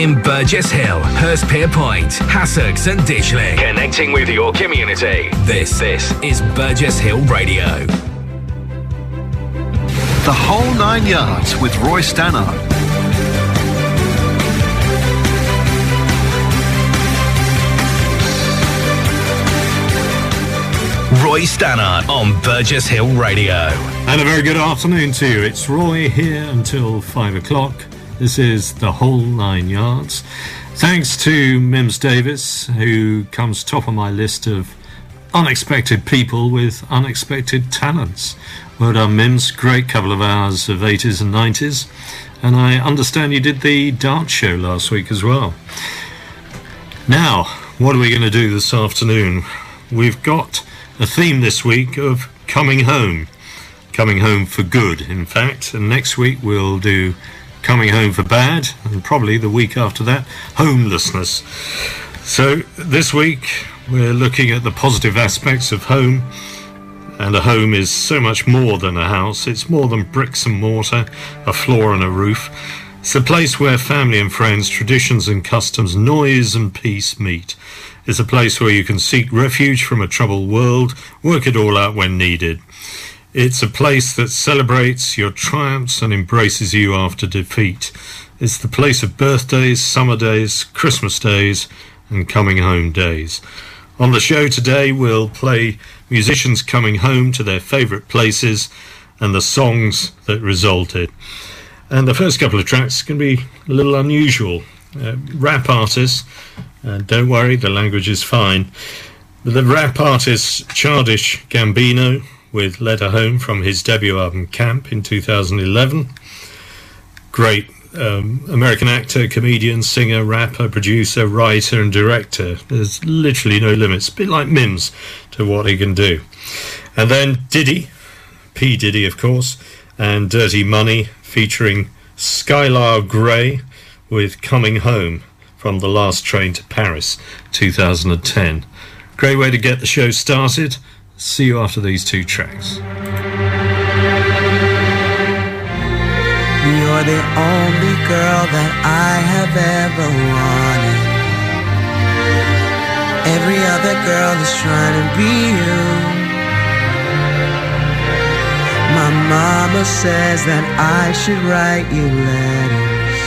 in Burgess Hill, Hurstpierpoint, Hassocks, and Ditchling. Connecting with your community. This, this is Burgess Hill Radio. The whole nine yards with Roy Stannard. Roy Stannard on Burgess Hill Radio. And a very good afternoon to you. It's Roy here until five o'clock. This is the whole nine yards. Thanks to Mims Davis, who comes top of my list of unexpected people with unexpected talents. Well done, Mims. Great couple of hours of 80s and 90s. And I understand you did the dart show last week as well. Now, what are we going to do this afternoon? We've got a theme this week of coming home. Coming home for good, in fact. And next week we'll do coming home for bad, and probably the week after that, homelessness. So this week we're looking at the positive aspects of home. And a home is so much more than a house. It's more than bricks and mortar, a floor and a roof. It's a place where family and friends, traditions and customs, noise and peace meet. It's a place where you can seek refuge from a troubled world, work it all out when needed. It's a place that celebrates your triumphs and embraces you after defeat. It's the place of birthdays, summer days, Christmas days, and coming home days. On the show today, we'll play musicians coming home to their favourite places and the songs that resulted. And the first couple of tracks can be a little unusual. Uh, rap artists uh, don't worry, the language is fine. The rap artist Childish Gambino with Letter Home from his debut album Camp in 2011. Great um, American actor, comedian, singer, rapper, producer, writer, and director. There's literally no limits. A bit like Mims to what he can do. And then Diddy, P. Diddy, of course, and Dirty Money featuring Skylar Grey with Coming Home from the last train to Paris 2010. Great way to get the show started. See you after these two tracks. You're the only girl that I have ever wanted. Every other girl is trying to be you. My mama says that I should write you letters.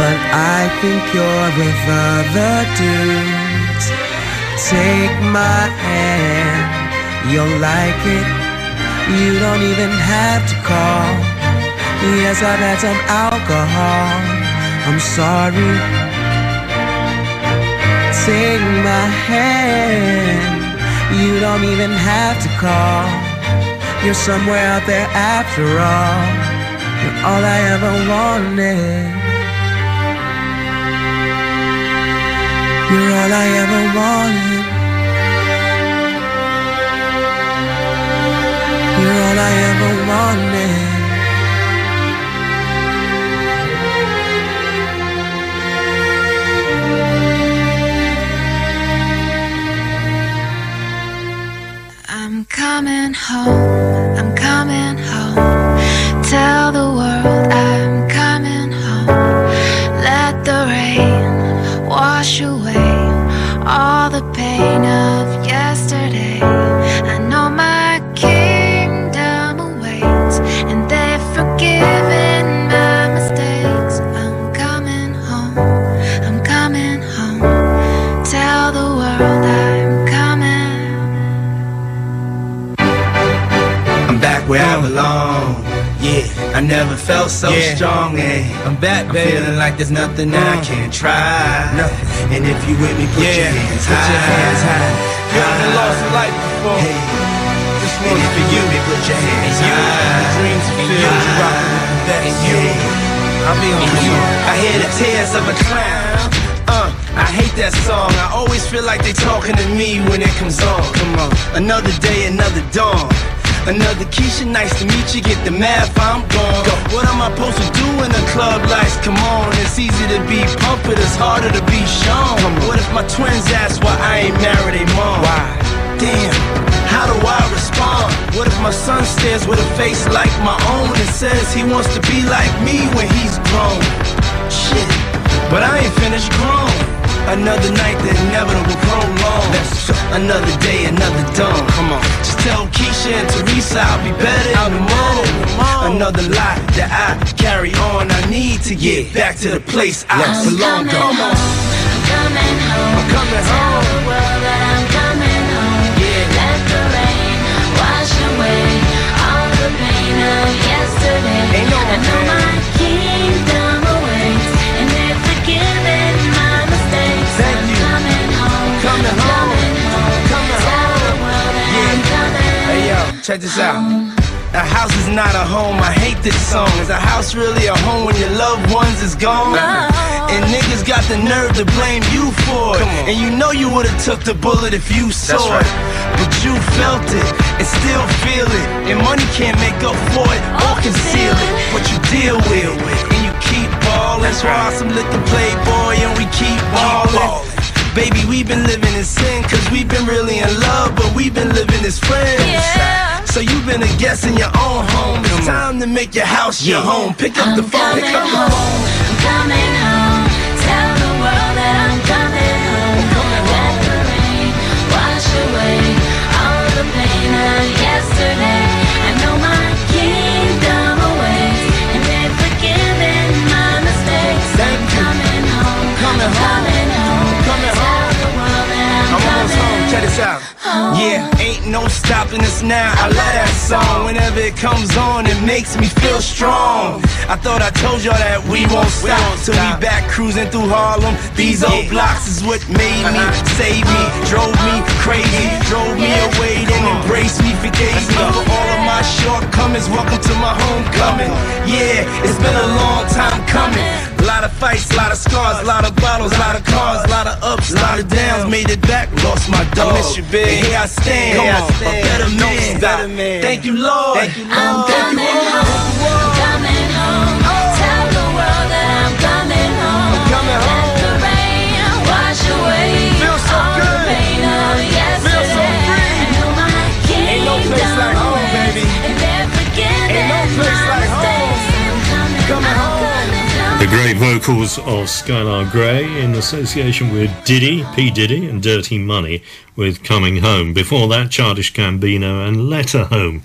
But I think you're with other dudes. Take my hand, you'll like it. You don't even have to call. Yes, I've had some alcohol. I'm sorry. Take my hand, you don't even have to call. You're somewhere out there after all. You're all I ever wanted. You're all I ever wanted. You're all I ever wanted. I'm coming home, I'm coming home. Never felt so Yeah. strong. And I'm back, I'm baby. feeling like there's nothing I Uh. can't try. Nothing. And if you with me, put Yeah, your hands put high. your hands high. You ever lost a life before? Hey. Just And if you with me, put your hands you, high. dreams And fulfilled, you, you rockin' with the best. And you, I'll be on you. you. I hear the tears of a clown. Uh, I hate that song. I always feel like they talking to me when it comes on. Come on, another day, another dawn. Another Keisha, nice to meet you. Get the math, I'm gone. Go. What am I supposed to do when the club lights come on? It's easy to be pumped, but it's harder to be shown. What if my twins ask why I ain't married a mom? Why? Damn, how do I respond? What if my son stares with a face like my own and says he wants to be like me when he's grown? Shit. but I ain't finished grown. Another night, the inevitable prolong. Another day, another dawn. Come on. Just tell Keisha and Teresa I'll be better in the morning. Another lie that I carry on. I need to get back to the place I belong. Come on. I'm coming home. I'm coming Tell home. the world that I'm coming home. Yeah. Let the rain wash away all the pain of yesterday. Ain't no I know check this out. A house is not a home. I hate this song. Is a house really a home when your loved ones is gone? Uh-huh. And niggas got the nerve to blame you for it. And you know you would've took the bullet if you saw it. But you felt it and still feel it. And money can't make up for it or oh, conceal it. What you deal with, it and you keep ballin'. That's why some liquor playboy and we keep ballin'. Baby, we've been living in sin, cause we've been really in love, but we've been living as friends. Yeah. So you've been a guest in your own home. It's time to make your house your home. Pick up the I'm phone, pick coming up the home. phone. I'm coming home. Tell the world that I'm coming home. Let the rain wash away all the pain of yesterday. I know my kingdom awaits, and they're forgiving my mistakes. I'm coming home. Coming I'm home. coming home. Coming home. the world that I'm, I'm almost coming home. Check this out. Yeah, ain't no stopping us now. I love that song. Whenever it comes on, it makes me feel strong. I thought I told y'all that we won't stop till we back cruising through Harlem. These old blocks is what made me, saved me, drove me crazy, drove me away, then embraced me, forgave me for days. all of my shortcomings. Welcome to my homecoming. Yeah, it's been a long time coming. A lot of fights, a lot of scars, a lot of bottles, a lot of cars, a lot of ups, a lot of downs. Made it back, lost my dog. I miss you, big. And here I stand, Here I a better man. better man. Thank you, Lord. Thank you, Lord. Thank you, Lord. The great vocals of Skylar Grey in association with Diddy, P. Diddy, and Dirty Money with Coming Home. Before that, Childish Gambino and Letter Home.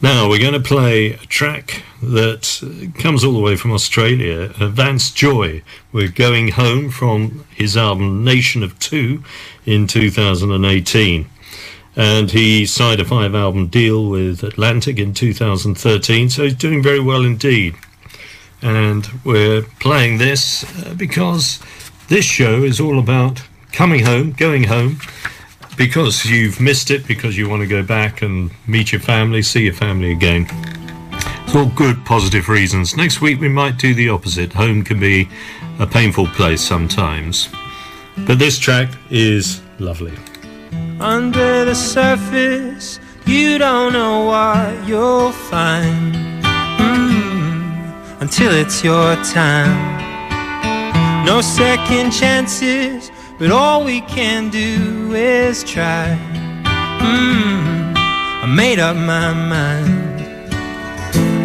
Now, we're going to play a track that comes all the way from Australia. Uh, Vance Joy. We're going home from his album Nation of Two in 2018 and he signed a five album deal with Atlantic in 2013, so he's doing very well indeed. And we're playing this uh, because this show is all about coming home, going home, because you've missed it, because you want to go back and meet your family, see your family again. It's all good, positive reasons. Next week we might do the opposite. Home can be a painful place sometimes. But this track is lovely. Under the surface, you don't know what you'll find Mm, until it's your time. No second chances, but all we can do is try. Mm, I made up my mind.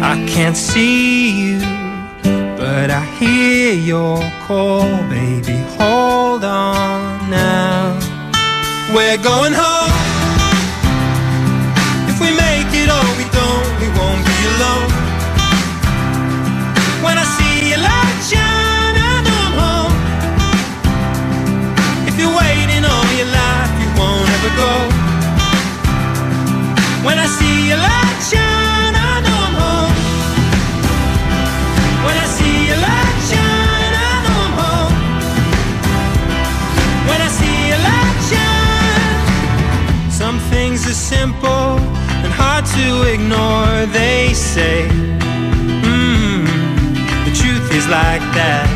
I can't see you, but I hear your call, baby. Hold on now. We're going home. When I see your light shine, I know I'm home. When I see light shine, I know I'm home. When I see light shine, some things are simple and hard to ignore. They say, mm, the truth is like that.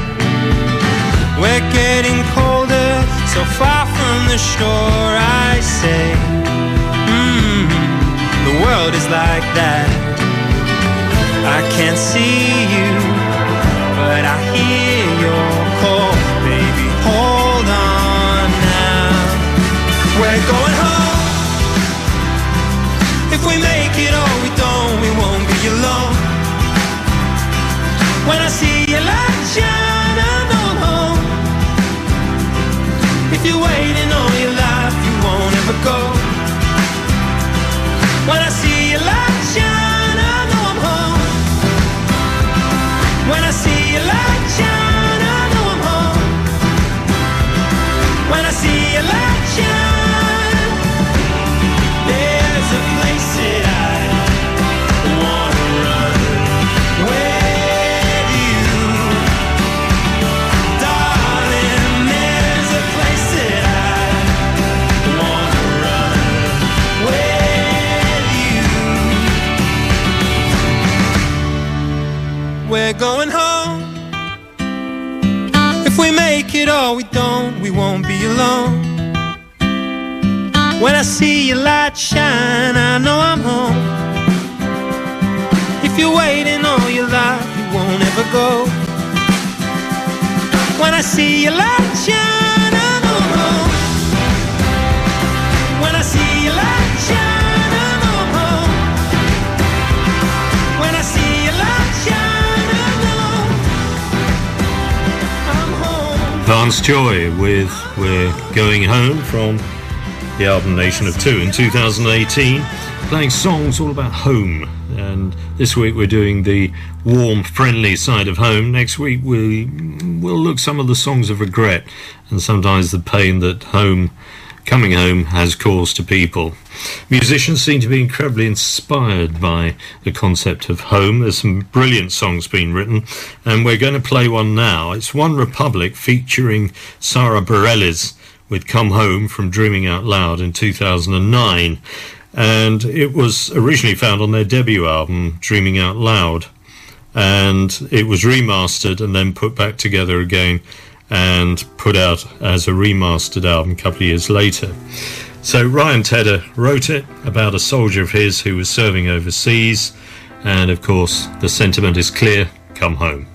We're getting colder, so far from the shore. I say, the world is like that. I can't see you, but I hear your call. Baby, hold on now. We're going home. If we make it or we don't, we won't be alone. When I see your light shine, I know I'm home. If you're waiting on it we don't, we won't be alone. When I see your light shine, I know I'm home. If you're waiting all your life, you won't ever go. When I see your light shine, home. Joy with We're Going Home from the album Nation of Two in 2018, playing songs all about home. And this week we're doing the warm, friendly side of home. Next week we will look some of the songs of regret and sometimes the pain that home, coming home, has caused to people. Musicians seem to be incredibly inspired by the concept of home. There's some brilliant songs being written, and we're going to play one now. It's One Republic featuring Sara Bareilles with Come Home from Dreaming Out Loud in 2009. And it was originally found on their debut album, Dreaming Out Loud. And it was remastered and then put back together again and put out as a remastered album a couple of years later. So Ryan Tedder wrote it about a soldier of his who was serving overseas. And of course, the sentiment is clear come home.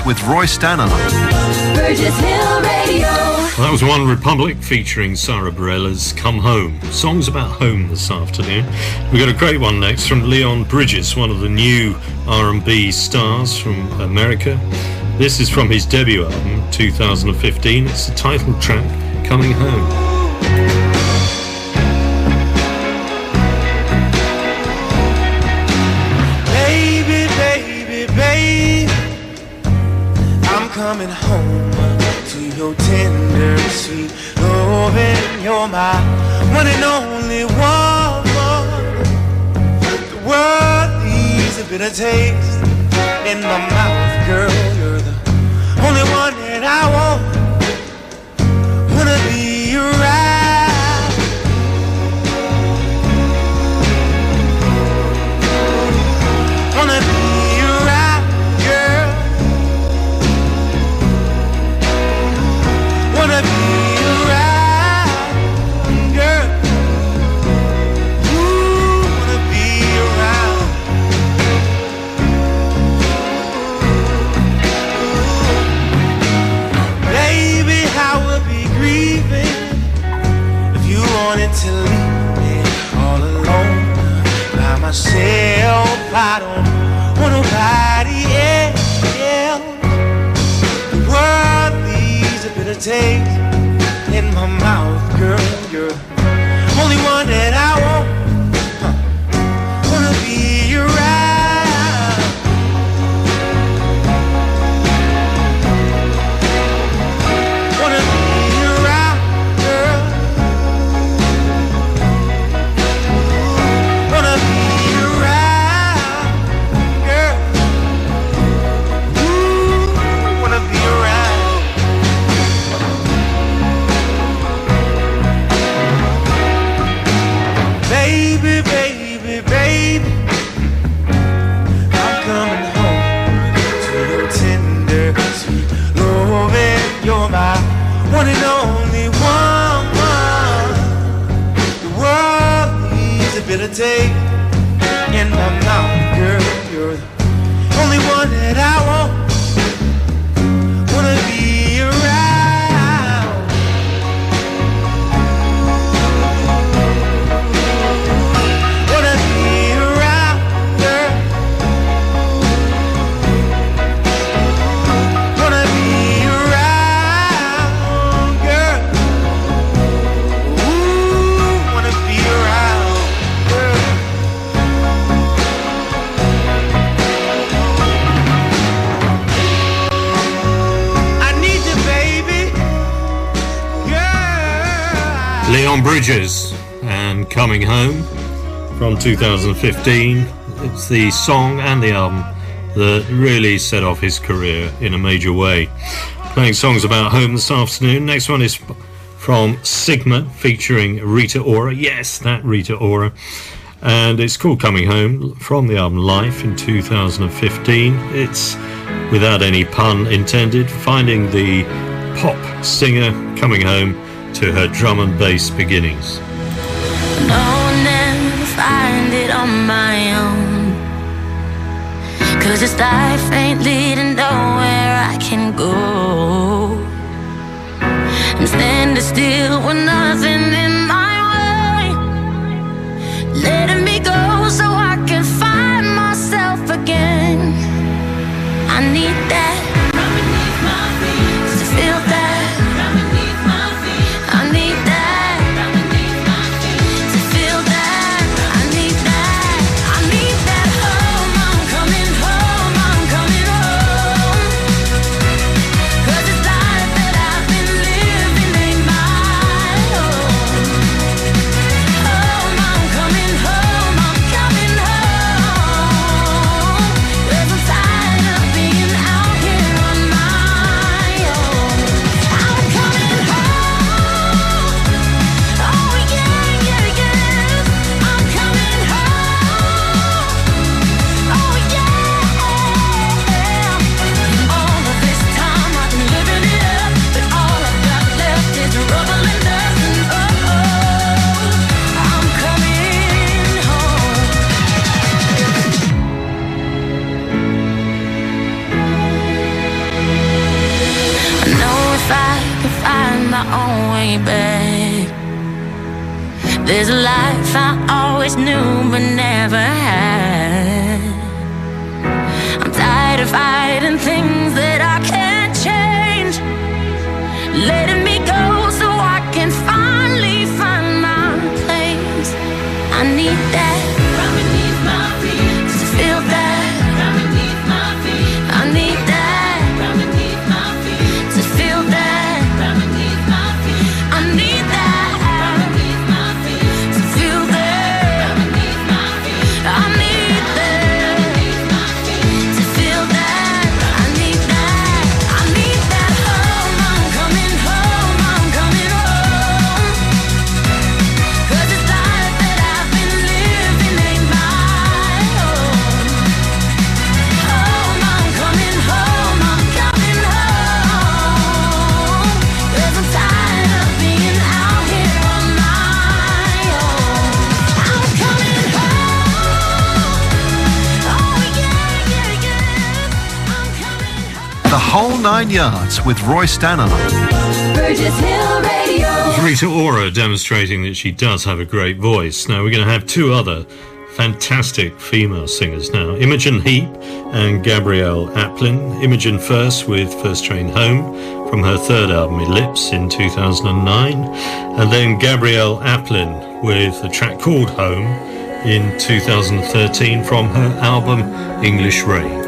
Yards with Roy Stannard. Burgess Hill Radio. Well, that was One Republic featuring Sara Bareilles Come Home. Songs about home this afternoon. We've got a great one next from Leon Bridges, one of the new R&B stars from America. This is from his debut album, 2015. It's the title track, Coming Home. Loving. You're my one and only woman. The world leaves a bitter taste in my mouth, girl. You're the only one that I want. Myself. I don't want nobody else. The world leaves a bitter taste in Coming Home from 2015. It's the song and the album that really set off his career in a major way. Playing songs about home this afternoon. Next one is from Sigma featuring Rita Ora. Yes, that Rita Ora. And it's called Coming Home from the album Life in 2015. It's, without any pun intended, finding the pop singer coming home to her drum and bass beginnings. I'll never find it on my this life ain't leading nowhere I can go. I'm standing still with nothing With Roy Stannard. Burgess Hill Radio. Rita Ora demonstrating that she does have a great voice. Now we're going to have two other fantastic female singers now Imogen Heap and Gabrielle Aplin. Imogen first with First Train Home from her third album Ellipse in 2009, and then Gabrielle Aplin with a track called Home in 2013 from her album English Rain.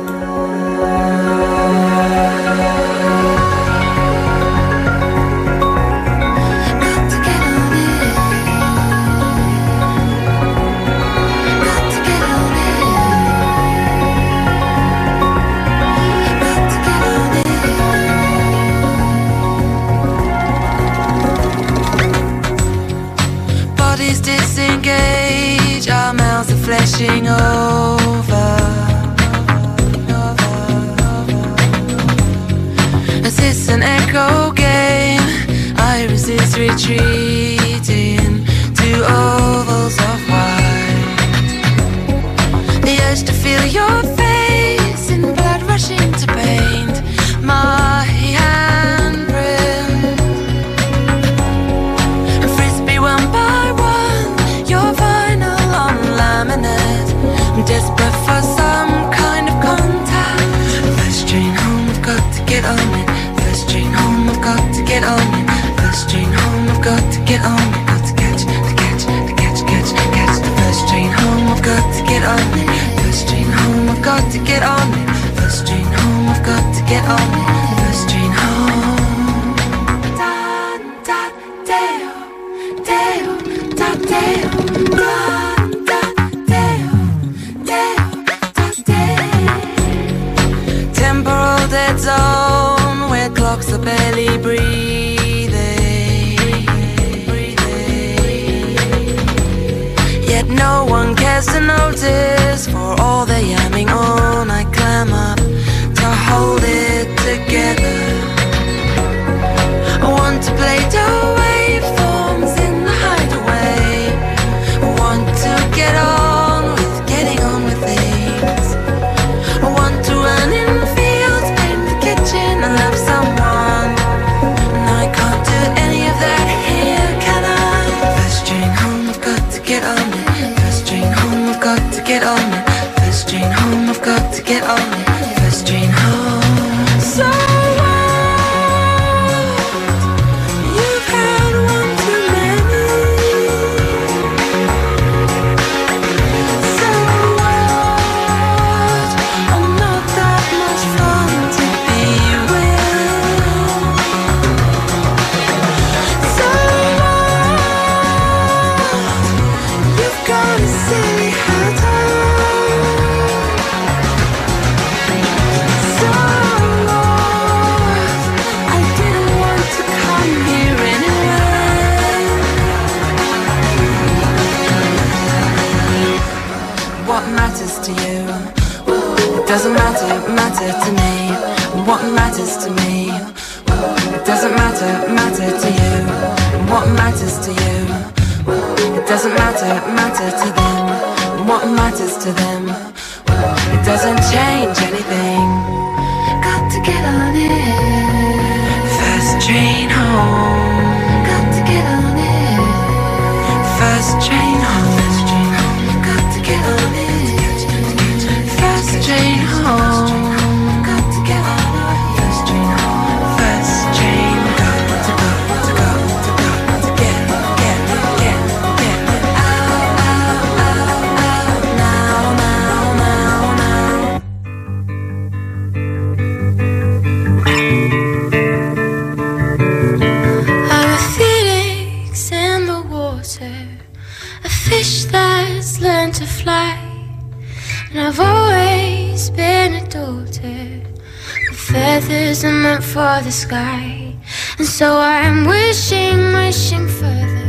Are meant for the sky. And so I'm wishing, wishing for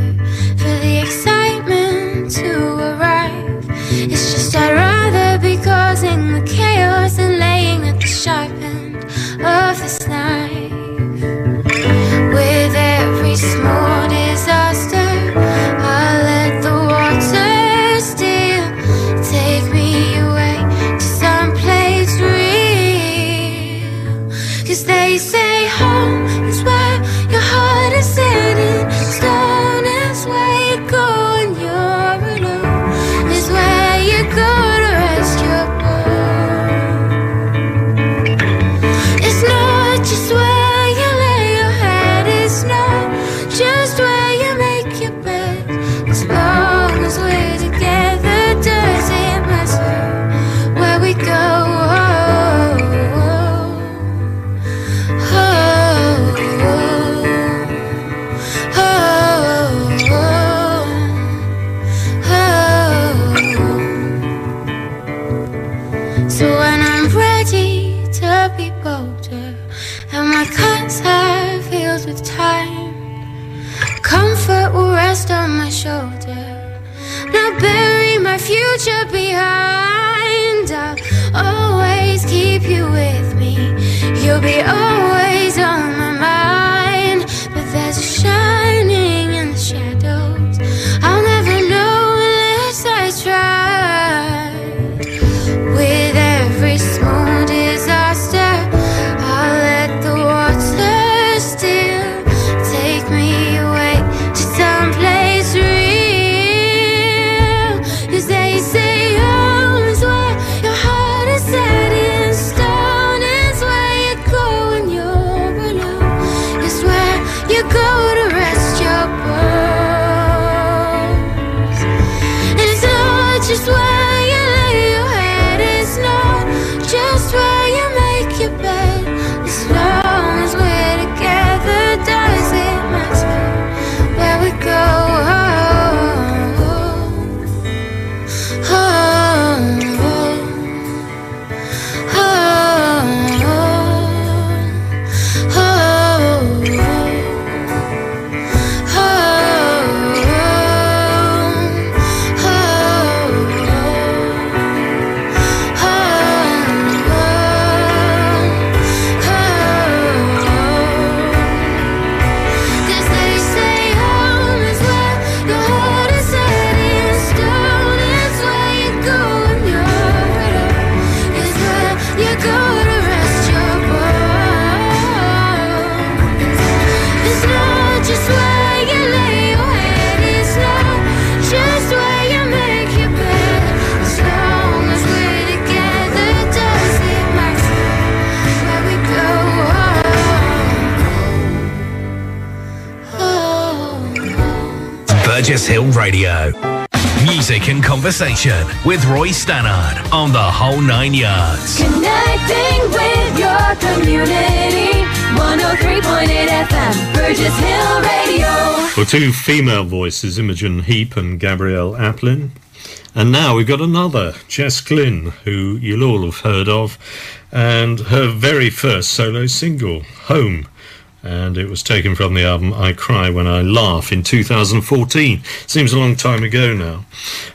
Burgess Hill Radio. Music and conversation with Roy Stannard on the whole nine yards. Connecting with your community. 103.8 FM, Burgess Hill Radio. Well, two female voices, Imogen Heap and Gabrielle Aplin. And now we've got another, Jess Glynne, who you'll all have heard of, and her very first solo single, Home. And it was taken from the album I Cry When I Laugh in 2014. Seems a long time ago now.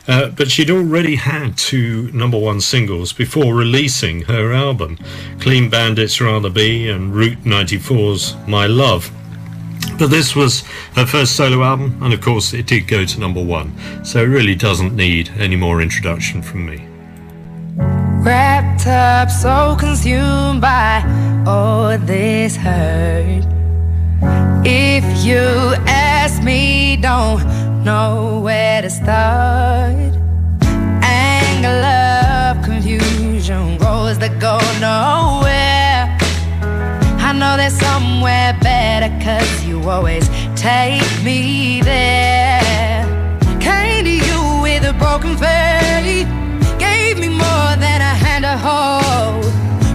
Uh, but she'd already had two number one singles before releasing her album Clean Bandit's Rather Be and Route 94's My Love. But this was her first solo album, and of course, it did go to number one, so it really doesn't need any more introduction from me. Wrapped up, so consumed by all this hurt. If you ask me, don't know where to start. Anger, love, confusion, roads that go nowhere. I know there's somewhere better, cause you always take me there. Came to you with a broken faith, gave me more than a hand to hold.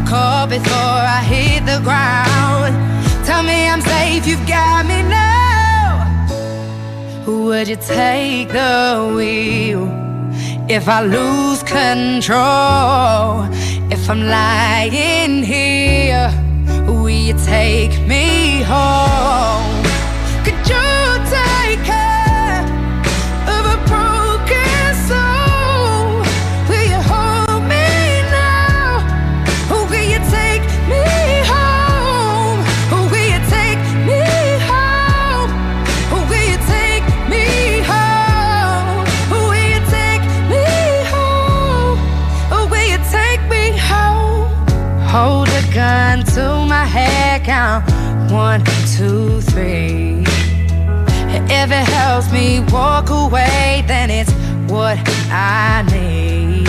Caught before I hit the ground. Tell me I'm safe, you've got me now. Would you take the wheel if I lose control? If I'm lying here will you take me home? Count one, two, three. If it helps me walk away, then it's what I need.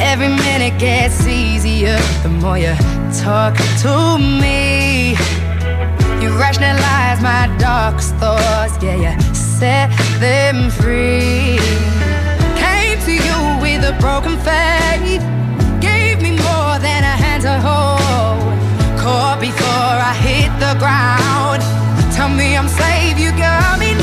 Every minute gets easier the more you talk to me. You rationalize my darkest thoughts, yeah, you set them free. Came to you with a broken faith, gave me more than a hand to hold. Caught before I hit the ground. Tell me I'm safe, you got me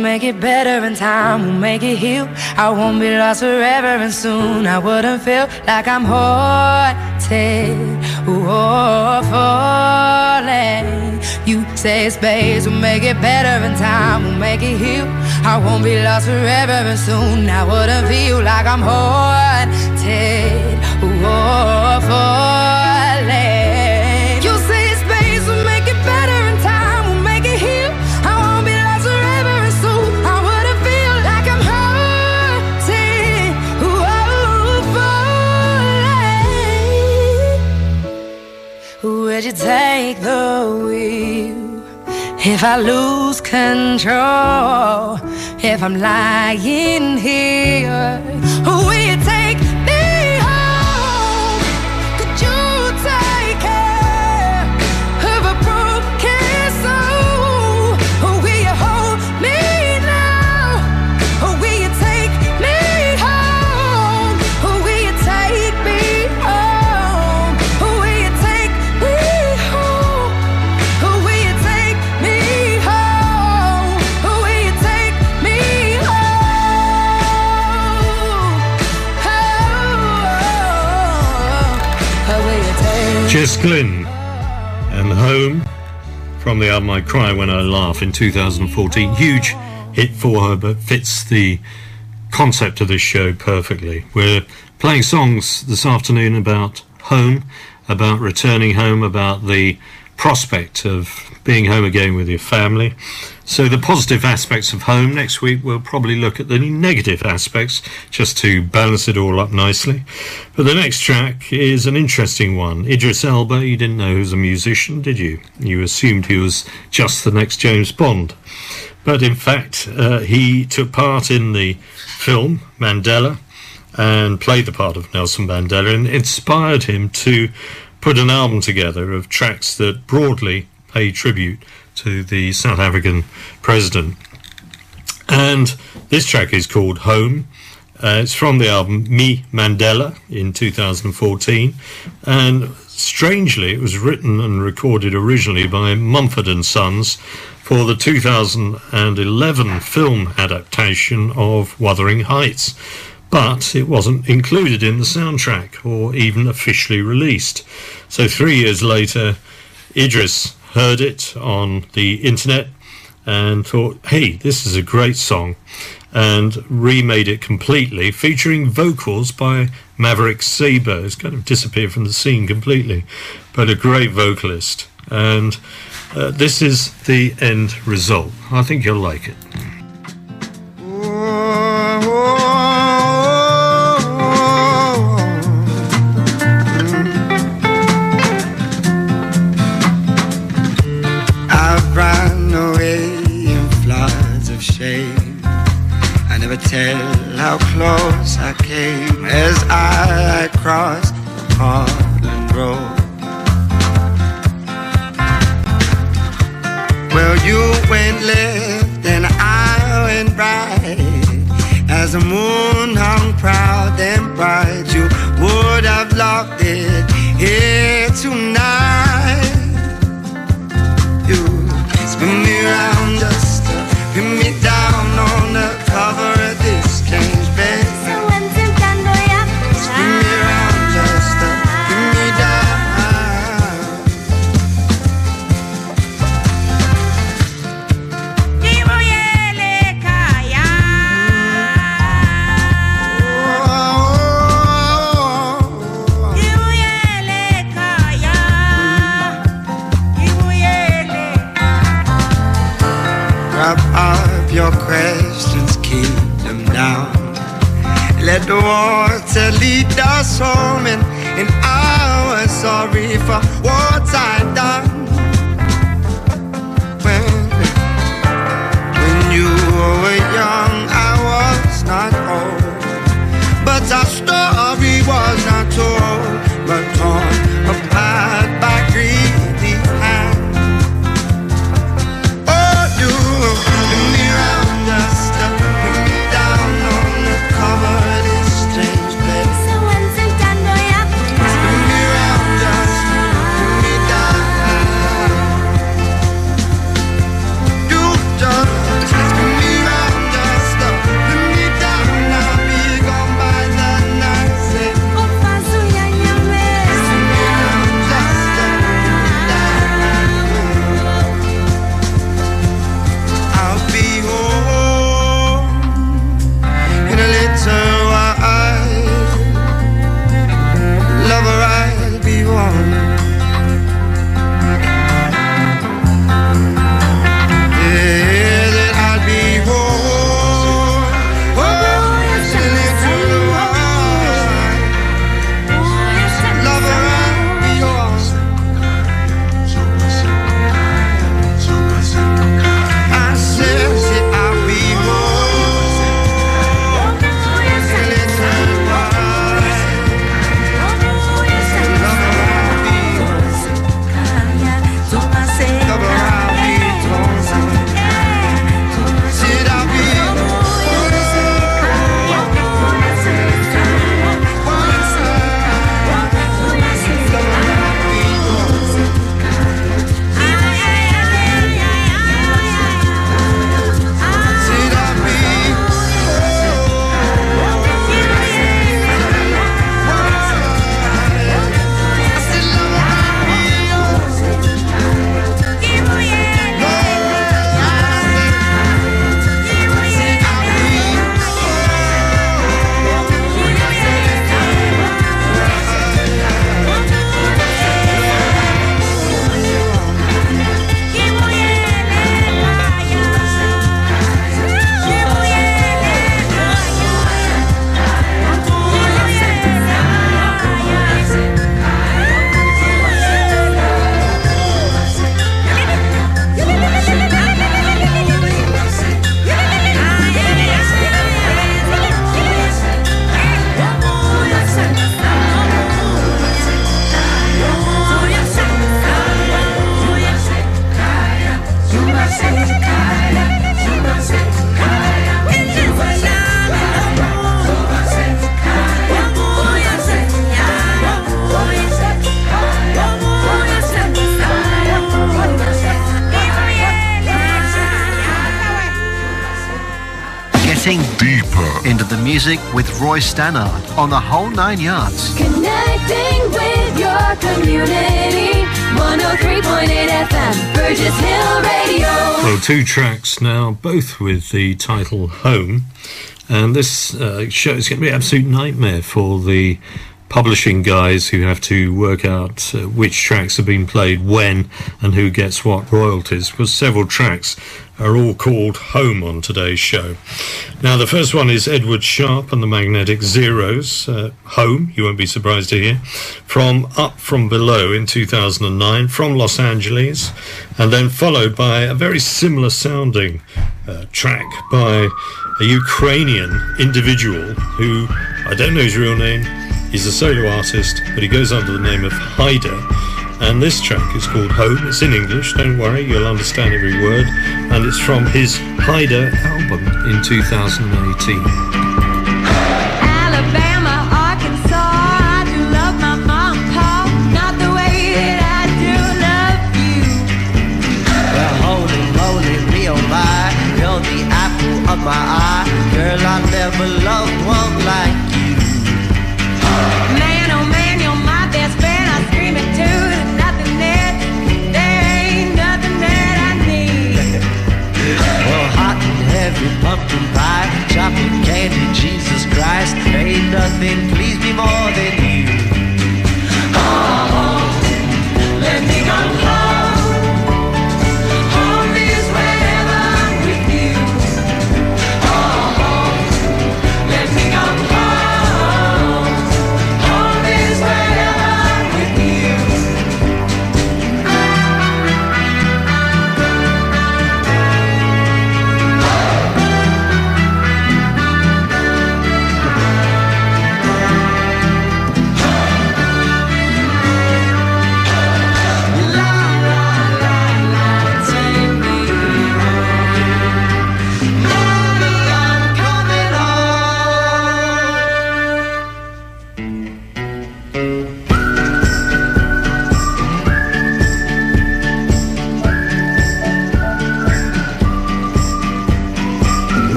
make it better and time we'll make it heal. I won't be lost forever and soon I wouldn't feel like I'm haunted or falling. You say space will make it better and time we'll make it heal. I won't be lost forever and soon I wouldn't feel like I'm haunted or falling. Would you take the wheel if I lose control? If I'm lying here, Jess Glynne and Home from the album I Cry When I Laugh in 2014. Huge hit for her, but fits the concept of this show perfectly. We're playing songs this afternoon about home, about returning home, about the prospect of being home again with your family. So, the positive aspects of home. Next week, we'll probably look at the negative aspects just to balance it all up nicely. But the next track is an interesting one. Idris Elba, you didn't know he was a musician, did you? You assumed he was just the next James Bond. But in fact, uh, he took part in the film Mandela and played the part of Nelson Mandela and inspired him to put an album together of tracks that broadly pay tribute to the South African president. And this track is called Home. Uh, it's from the album Mi Mandela in 2014. And strangely, it was written and recorded originally by Mumford and Sons for the 2011 film adaptation of Wuthering Heights. But it wasn't included in the soundtrack or even officially released. So three years later, Idris heard it on the internet and thought, hey, this is a great song, and remade it completely, featuring vocals by Maverick Sabre, who's kind of disappeared from the scene completely, but a great vocalist. And uh, this is the end result. I think you'll like it. How close I came as I crossed Harlan Road. Well, you went left and I went right. As the moon hung proud and bright, you would have locked it here tonight. You spin me around just pin me down on the cover The water lead us home, and, and I was sorry for what I'd done. When, when you were young, I was not old, but our story was not told, but torn with Roy Stannard on the whole nine yards. Connecting with your community. 103.8 FM, Burgess Hill Radio. Well, two tracks now, both with the title Home. And this uh, show is going to be an absolute nightmare for the publishing guys who have to work out uh, which tracks have been played when and who gets what royalties because several tracks are all called home on today's show. Now, the first one is Edward Sharpe and the Magnetic Zeros, uh, Home, you won't be surprised to hear, from Up From Below in 2009 from Los Angeles, and then followed by a very similar sounding uh, track by a Ukrainian individual who I don't know his real name, He's a solo artist, but he goes under the name of Hyder. And this track is called Home. It's in English, don't worry, you'll understand every word. And it's from his Hyder album in 2018. my eye. Girl, I never loved one like pumpkin pie, chocolate candy, Jesus Christ. Ain't nothing please me more than you. Oh let me go.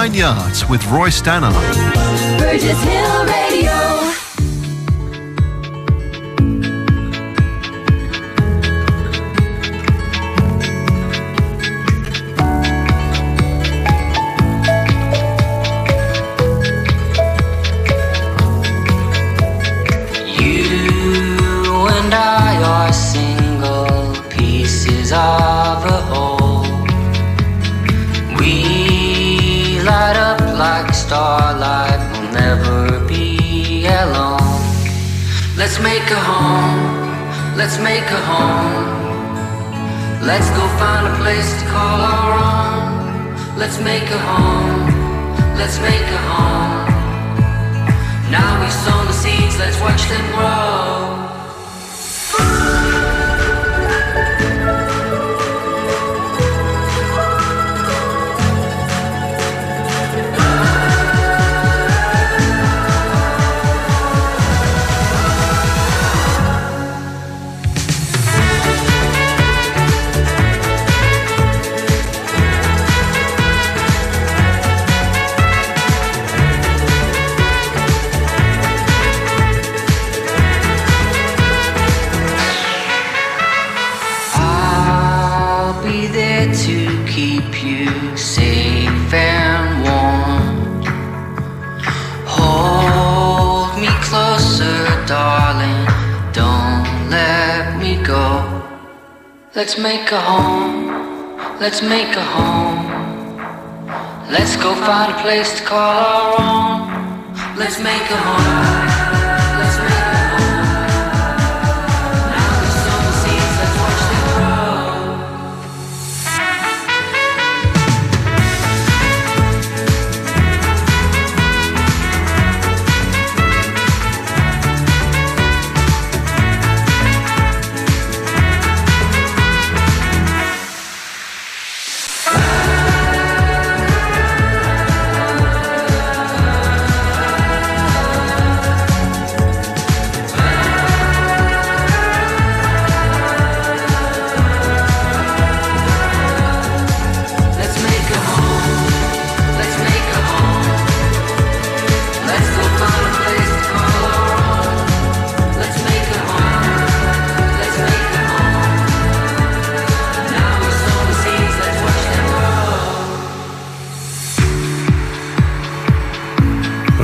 nine yards with Roy Stannard. Let's make a home. Let's make a home. Now we sow sown the seeds, let's watch them grow. Let's make a home. Let's make a home. Let's go find a place to call our own. Let's make a home.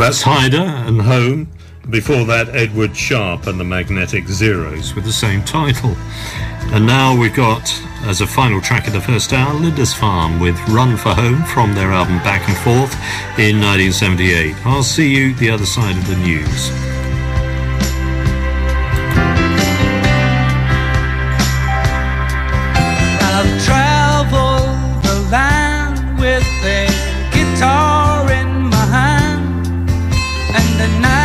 That's Hyder and Home. Before that, Edward Sharpe and the Magnetic Zeros with the same title. And now we've got, as a final track of the first hour, Lindisfarne with Run for Home from their album Back and Forth in 1978. I'll see you the other side of the news. I've traveled the land with them. the night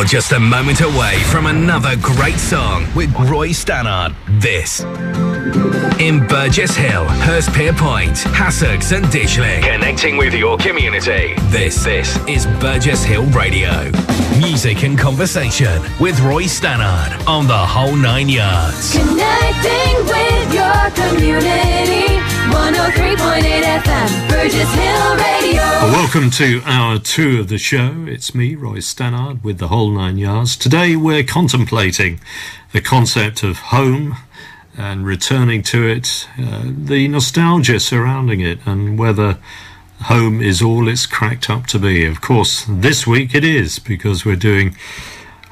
You're just a moment away from another great song with Roy Stannard. This in Burgess Hill, Hurstpierpoint, Hassocks and Ditchling. Connecting with your community. This, this is Burgess Hill Radio. Music and conversation with Roy Stannard on the whole nine yards. Connecting with your community. 103.8 FM, Burgess Hill Radio. Welcome to hour two of the show. It's me, Roy Stannard, with the whole nine yards. Today we're contemplating the concept of home and returning to it, uh, the nostalgia surrounding it, and whether home is all it's cracked up to be. Of course, this week it is because we're doing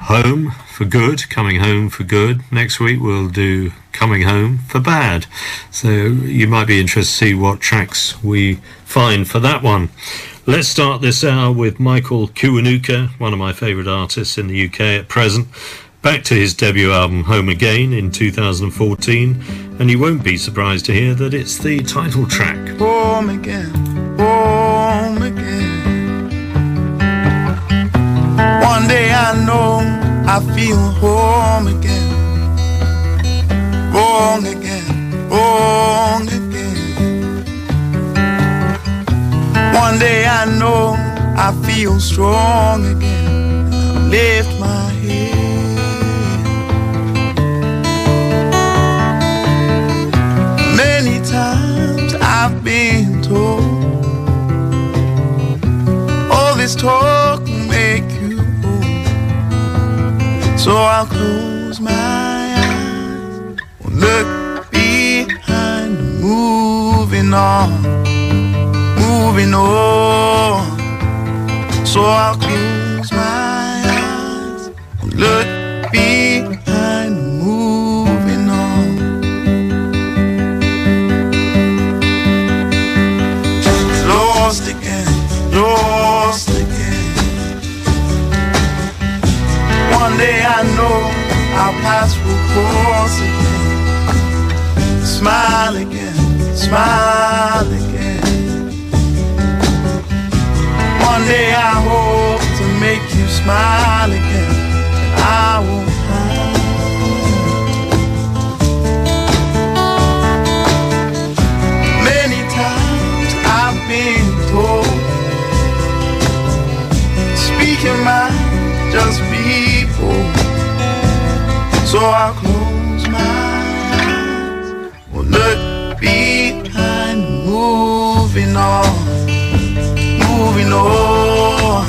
home for good, coming home for good. Next week we'll do coming home for bad. So you might be interested to see what tracks we find for that one. Let's start this hour with Michael Kiwanuka, one of my favourite artists in the UK at present back to his debut album Home Again in 2014, and you won't be surprised to hear that it's the title track. Home again, home again. One day I know I feel home again. Wrong again, wrong again. One day I know I feel strong again. I lift my head. Many times I've been told all this talk So I'll close my eyes, look behind, moving on, moving on. So I'll close my eyes, look behind, One day I know our paths will cross again. Smile again, smile again. One day I hope to make you smile again. I will Many times I've been told Speaking my So I'll close my eyes Will look behind Moving on Moving on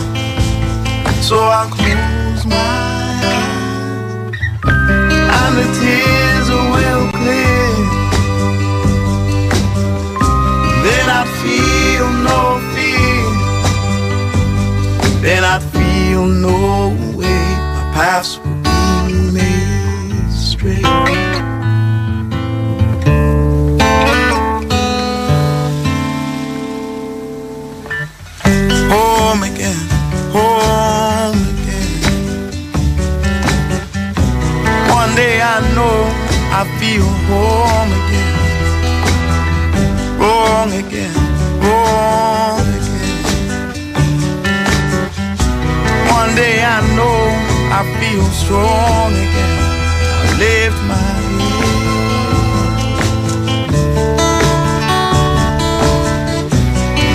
So I'll close my eyes And the tears will clear then I'd feel no fear. Then I'd feel no way. My paths straight. Home again, home again. One day I know I feel home again wrong again, wrong again. One day I know I feel strong again. I lift my.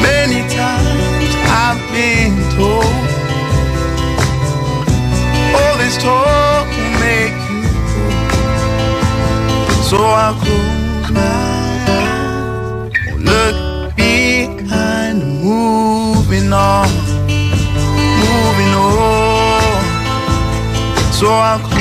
Many times I've been told all this talk make you. So I'll close my eyes, look behind, moving on, moving on. So I'll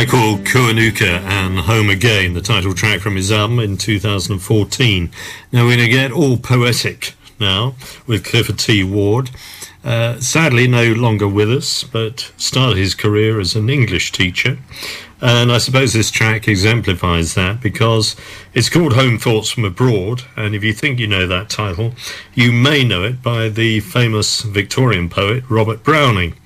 Michael Kiwanuka and Home Again, the title track from his album in 2014. Now we're going to get all poetic now with Clifford T. Ward. Uh, sadly, no longer with us, but started his career as an English teacher. And I suppose this track exemplifies that because it's called Home Thoughts from Abroad. And if you think you know that title, you may know it by the famous Victorian poet Robert Browning.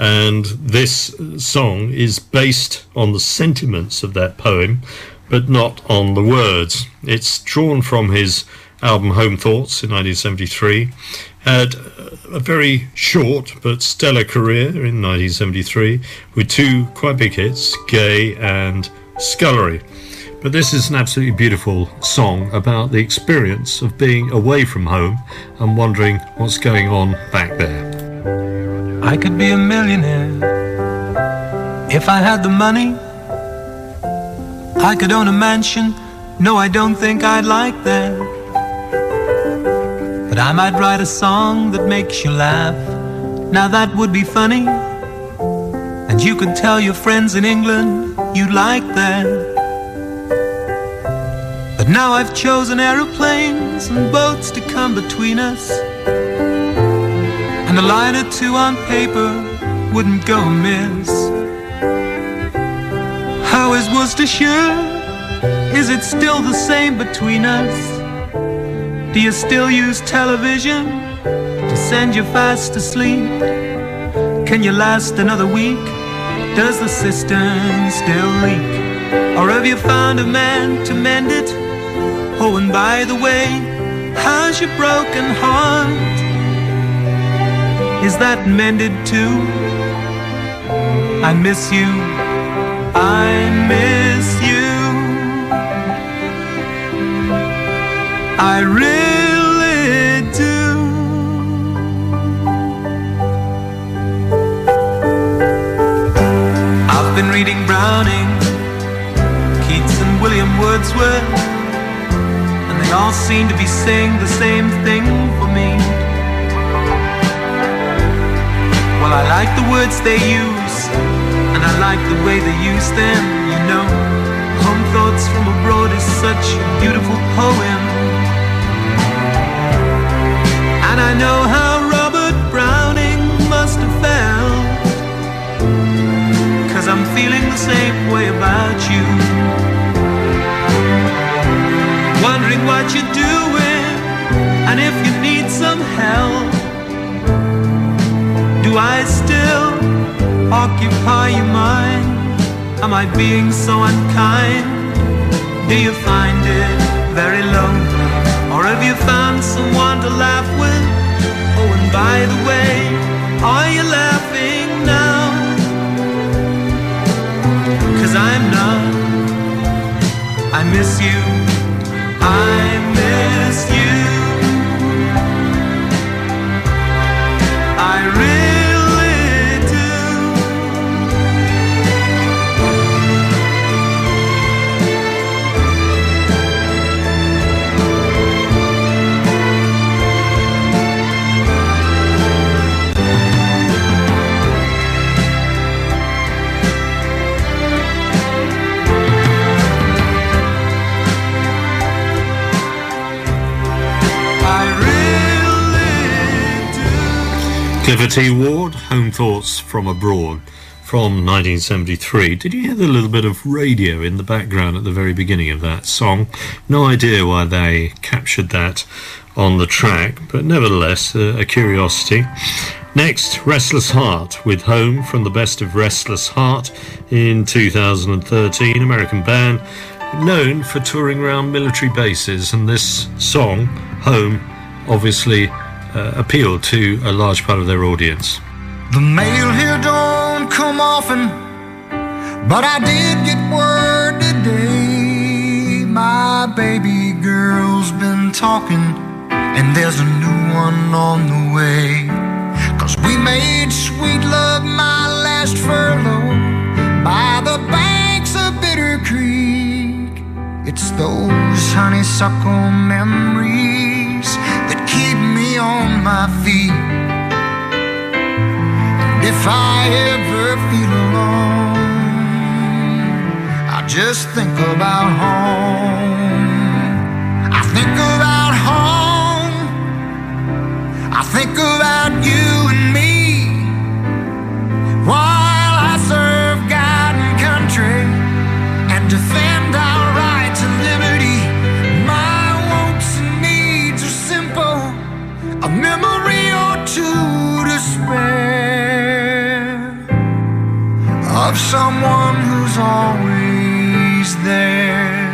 And this song is based on the sentiments of that poem but not on the words. It's drawn from his album Home Thoughts in 1973. Had a very short but stellar career in 1973 with two quite big hits, Gaye and Scullery. But this is an absolutely beautiful song about the experience of being away from home and wondering what's going on back there. I could be a millionaire if I had the money. I could own a mansion. No, I don't think I'd like that. But I might write a song that makes you laugh. Now that would be funny. And you could tell your friends in England you'd like that. But now I've chosen aeroplanes and boats to come between us. And a line or two on paper wouldn't go amiss. How is Worcestershire? Is it still the same between us? Do you still use television to send you fast asleep? Can you last another week? Does the cistern still leak? Or have you found a man to mend it? Oh, and by the way, how's your broken heart? Is that mended too? I miss you. I miss you. I really do. I've been reading Browning, Keats, and William Wordsworth, and they all seem to be saying the same thing for me. Well, I like the words they use, and I like the way they use them, you know. Home Thoughts from Abroad is such a beautiful poem. Occupy your mind? Am I being so unkind? Do you find it very lonely? Or have you found someone to laugh with? Oh, and by the way, are you laughing now? Cause I'm not. I miss you. T. Ward, Home Thoughts from Abroad from 1973. Did you hear the little bit of radio in the background at the very beginning of that song? No idea why they captured that on the track, but nevertheless, uh, a curiosity. Next, Restless Heart with Home from the Best of Restless Heart in 2013. American band known for touring around military bases, and this song, Home, obviously uh, appealed to a large part of their audience. The mail here don't come often, but I did get word today. My baby girl's been talking, and there's a new one on the way. Cause we made sweet love my last furlough by the banks of Bitter Creek. It's those honeysuckle memories on my feet. And if I ever feel alone, I just think about home. I think about home. I think about you and me while someone who's always there.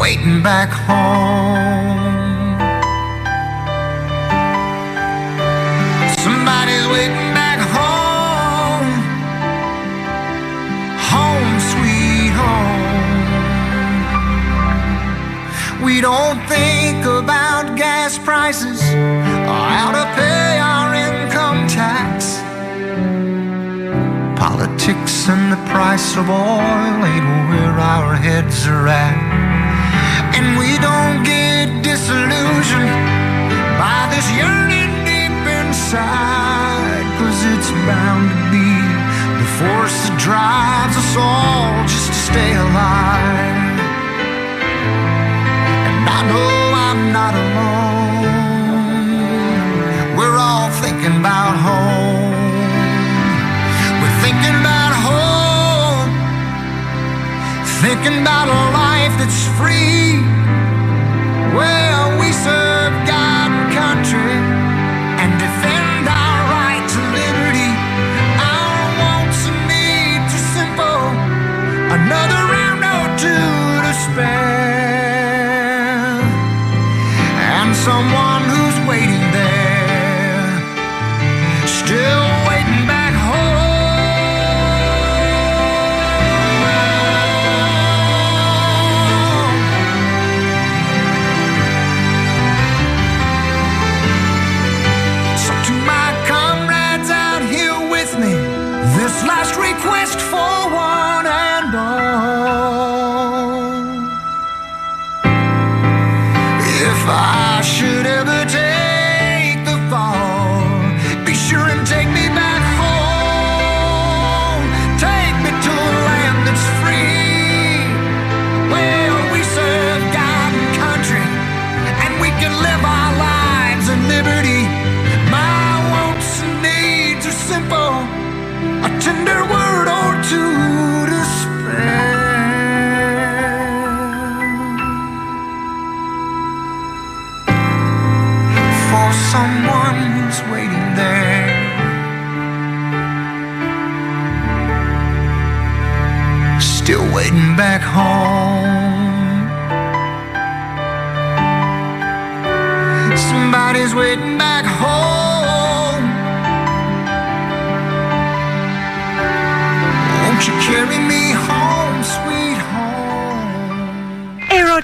waiting back home. Somebody's waiting back home. Home, sweet home. We don't think about gas prices price of oil ain't where our heads are at. And we don't get disillusioned by this yearning deep inside. Cause it's bound to be the force that drives us all just to stay alive. And I know I'm not alone. We're all thinking about home. Thinking about a life that's free. Where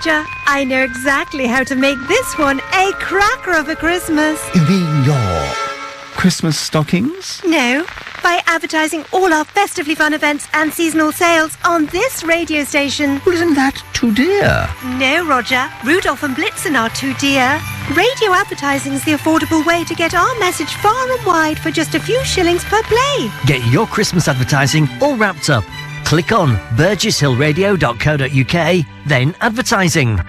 Roger, I know exactly how to make this one a cracker of a Christmas. You mean your Christmas stockings? No, by advertising all our festively fun events and seasonal sales on this radio station. Well, isn't that too dear? No, Roger. Rudolph and Blitzen are too dear. Radio advertising is the affordable way to get our message far and wide for just a few shillings per play. Get your Christmas advertising all wrapped up. Click on burgesshillradio.co.uk, then advertising.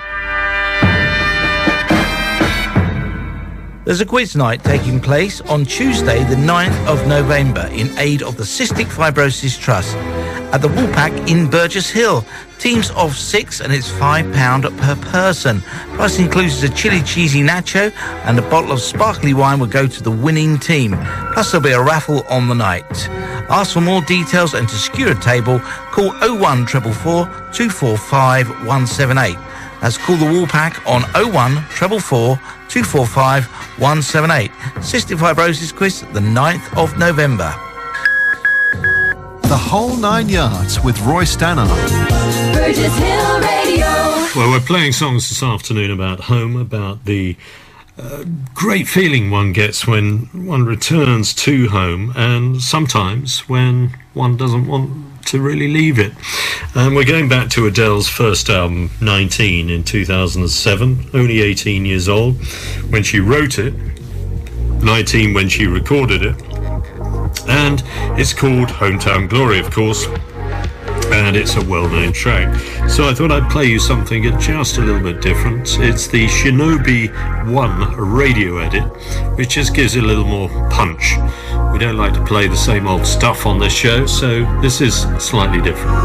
There's a quiz night taking place on Tuesday, the 9th of November, in aid of the Cystic Fibrosis Trust at the Woolpack in Burgess Hill. Teams of six, and it's £5 per person. Price includes a chili cheesy nacho, and a bottle of sparkly wine will go to the winning team. Plus, there'll be a raffle on the night. Ask for more details and to secure a table, call 01 444 245 178. That's call the Woolpack on 01 444 245 178. Cystic Fibrosis Quiz, the 9th of November. The whole nine yards with Roy Stannard. Burgess Hill Radio. Well, we're playing songs this afternoon about home, about the uh, great feeling one gets when one returns to home, and sometimes when one doesn't want to really leave it. And we're going back to Adele's first album, 19, in 2007, only 18 years old when she wrote it, 19 when she recorded it, and it's called Hometown Glory, of course and it's a well-known track. So I thought I'd play you something just a little bit different. It's the Shinobi 1 radio edit, which just gives it a little more punch. We don't like to play the same old stuff on this show, so this is slightly different.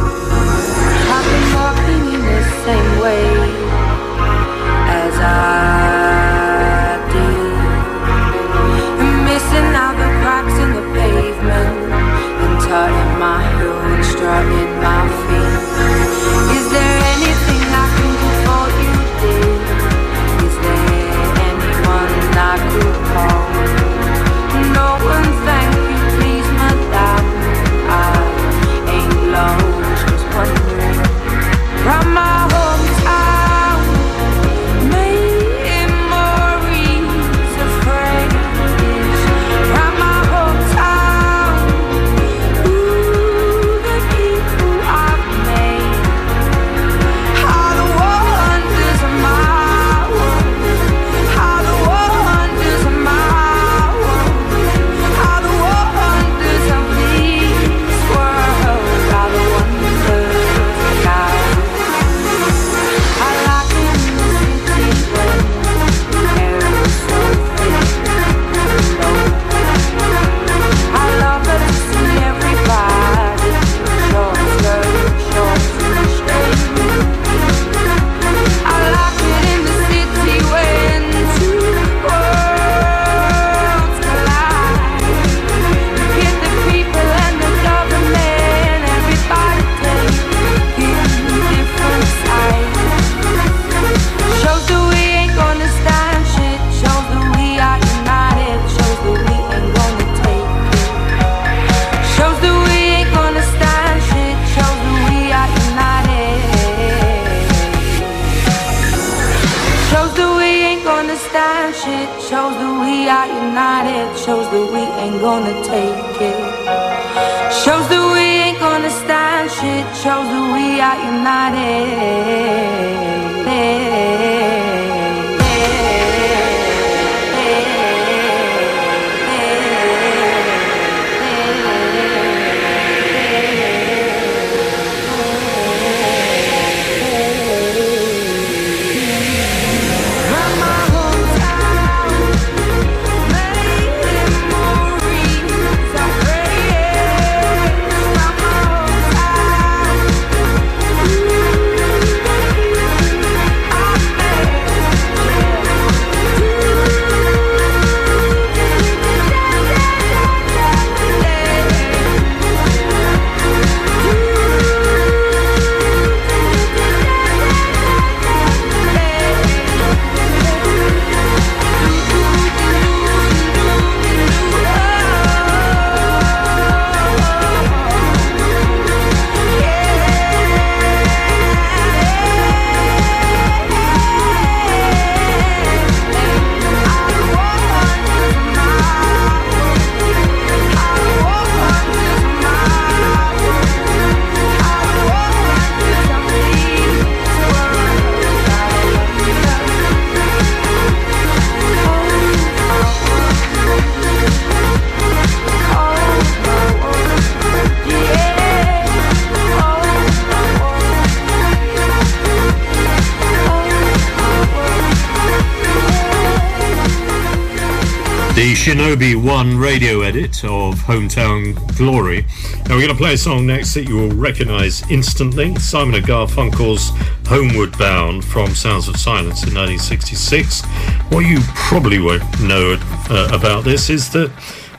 Shinobi 1 radio edit of Hometown Glory. Now we're going to play a song next that you will recognise instantly. Simon and Garfunkel's Homeward Bound from Sounds of Silence in 1966. What you probably won't know uh, about this is that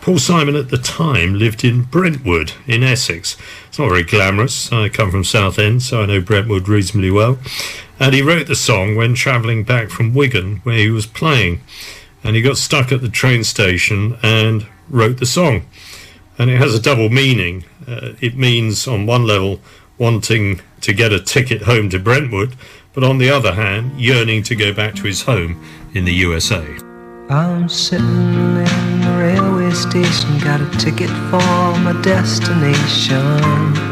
Paul Simon at the time lived in Brentwood in Essex. It's not very glamorous. I come from Southend, so I know Brentwood reasonably well. And he wrote the song when travelling back from Wigan, where he was playing and he got stuck at the train station and wrote the song. And it has a double meaning. Uh, it means, on one level, wanting to get a ticket home to Brentwood, but on the other hand, yearning to go back to his home in the USA. I'm sitting in the railway station, got a ticket for my destination.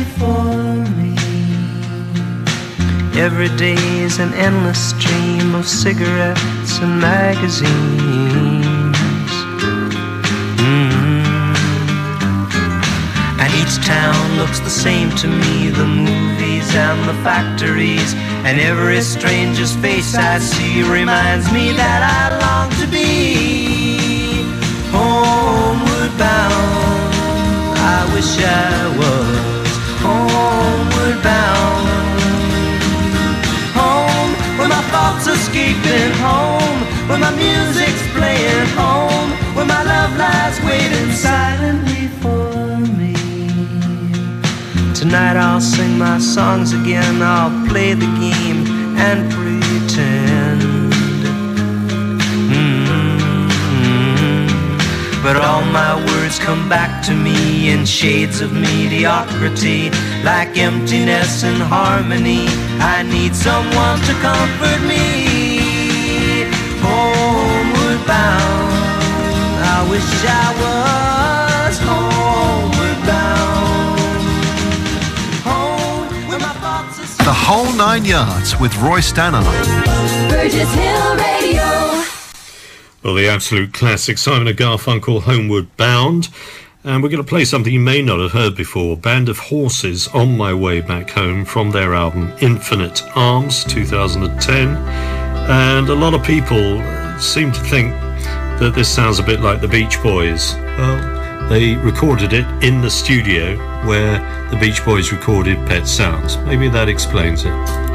Every day is an endless stream of cigarettes and magazines. Mm. And each town looks the same to me the movies and the factories. And every stranger's face I see reminds me that I long to be homeward bound. I wish I was homeward bound. Escaping home, where my music's playing home, where my love lies waiting silently for me. Tonight I'll sing my songs again, I'll play the game and pretend. Mm. But all my words come back to me in shades of mediocrity, like emptiness and harmony. I need someone to comfort me. Wish I was homeward bound. Home where my thoughts are The whole nine yards with Roy Stannard. Burgess Hill Radio. Well, the absolute classic Simon and Garfunkel, Homeward Bound. And we're going to play something you may not have heard before Band of Horses on My Way Back Home from their album Infinite Arms 2010. And a lot of people seem to think that this sounds a bit like the Beach Boys. Well, they recorded it in the studio where the Beach Boys recorded Pet Sounds. Maybe that explains it.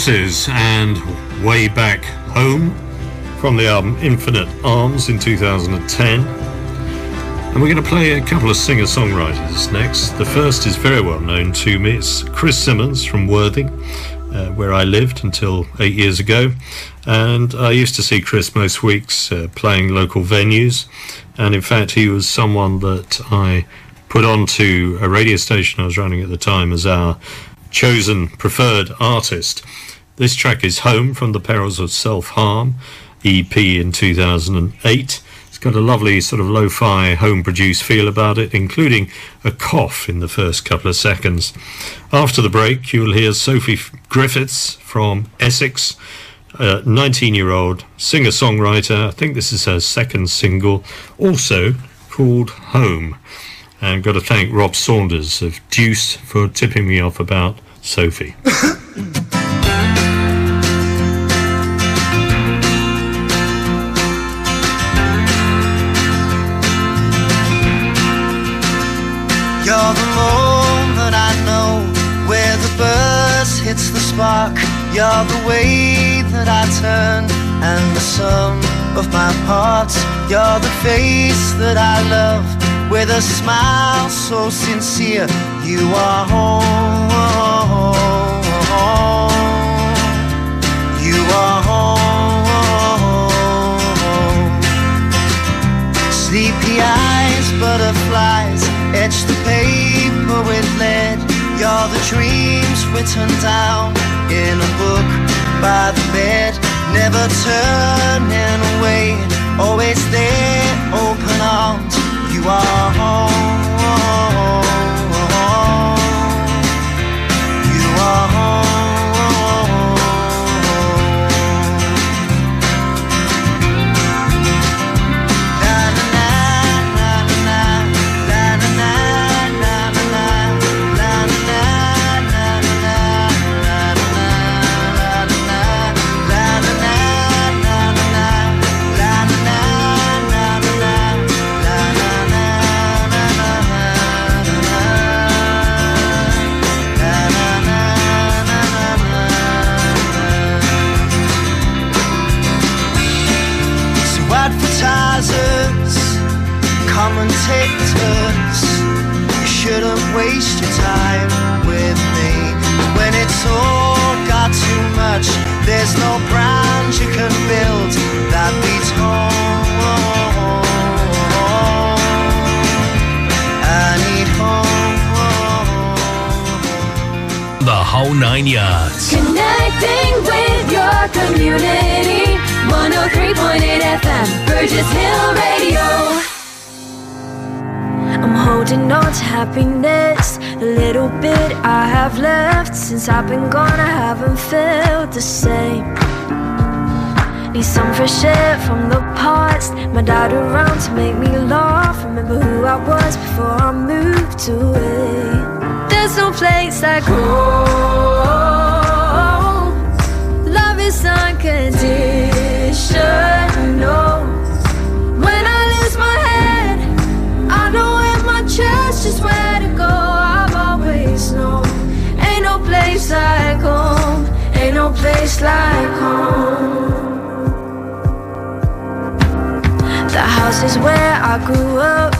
Horses and Way Back Home from the album Infinite Arms in 2010. And we're going to play a couple of singer songwriters next. The first is very well known to me. It's Chris Simmons from Worthing, uh, where I lived until eight years ago. And I used to see Chris most weeks uh, playing local venues. And in fact, he was someone that I put onto a radio station I was running at the time as our chosen preferred artist. This track is Home from the Perils of Self Harm EP in 2008. It's got a lovely sort of lo fi home produced feel about it, including a cough in the first couple of seconds. After the break, you'll hear Sophie Griffiths from Essex, a 19 year old singer songwriter. I think this is her second single, also called Home. And got to thank Rob Saunders of Deuce for tipping me off about Sophie. hits the spark. You're the way that I turn and the sum of my parts. You're the face that I love with a smile so sincere. You are home. You are home. Sleepy eyes, butterflies, etch the paper with lead. You're the dreams written down in a book by the bed. Never turning away, always there, open arms. You are home. Commentators, you shouldn't waste your time with me. When it's all got too much, there's no brand you can build that beats home. I need home. The whole nine yards. Connecting with your community. 103.8 FM, Burgess Hill Radio. I'm holding on to happiness. The little bit I have left. Since I've been gone, I haven't felt the same. Need some fresh air from the past. My dad around to make me laugh. Remember who I was before I moved away. There's no place like home. Love is unconditional. Place like home. The house is where I grew up.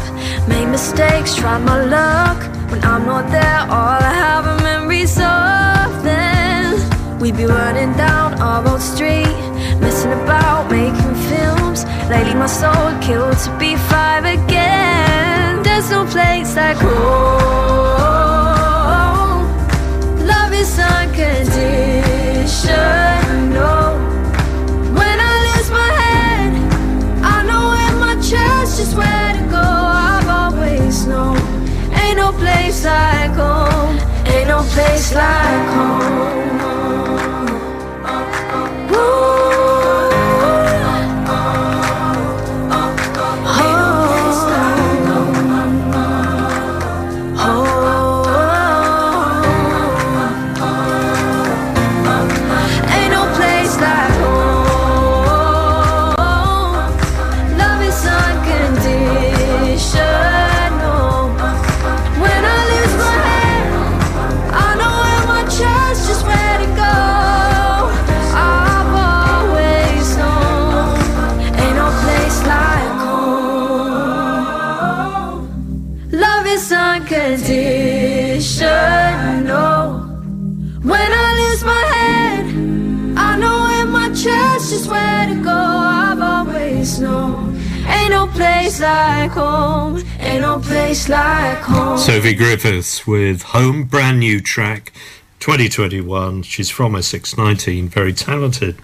Made mistakes, tried my luck. When I'm not there, all I have are memories of then. We'd be running down our old street, messing about, making films. Lately, my soul killed to be five again. There's no place like home. Love is unconditional. When I lose my head, I know in my chest just where to go. I've always known. Ain't no place like home. Ain't no place like home. Like home. Ain't no place like home. Sophie Griffiths with Home, brand new track, 2021. She's from Essex 19, very talented.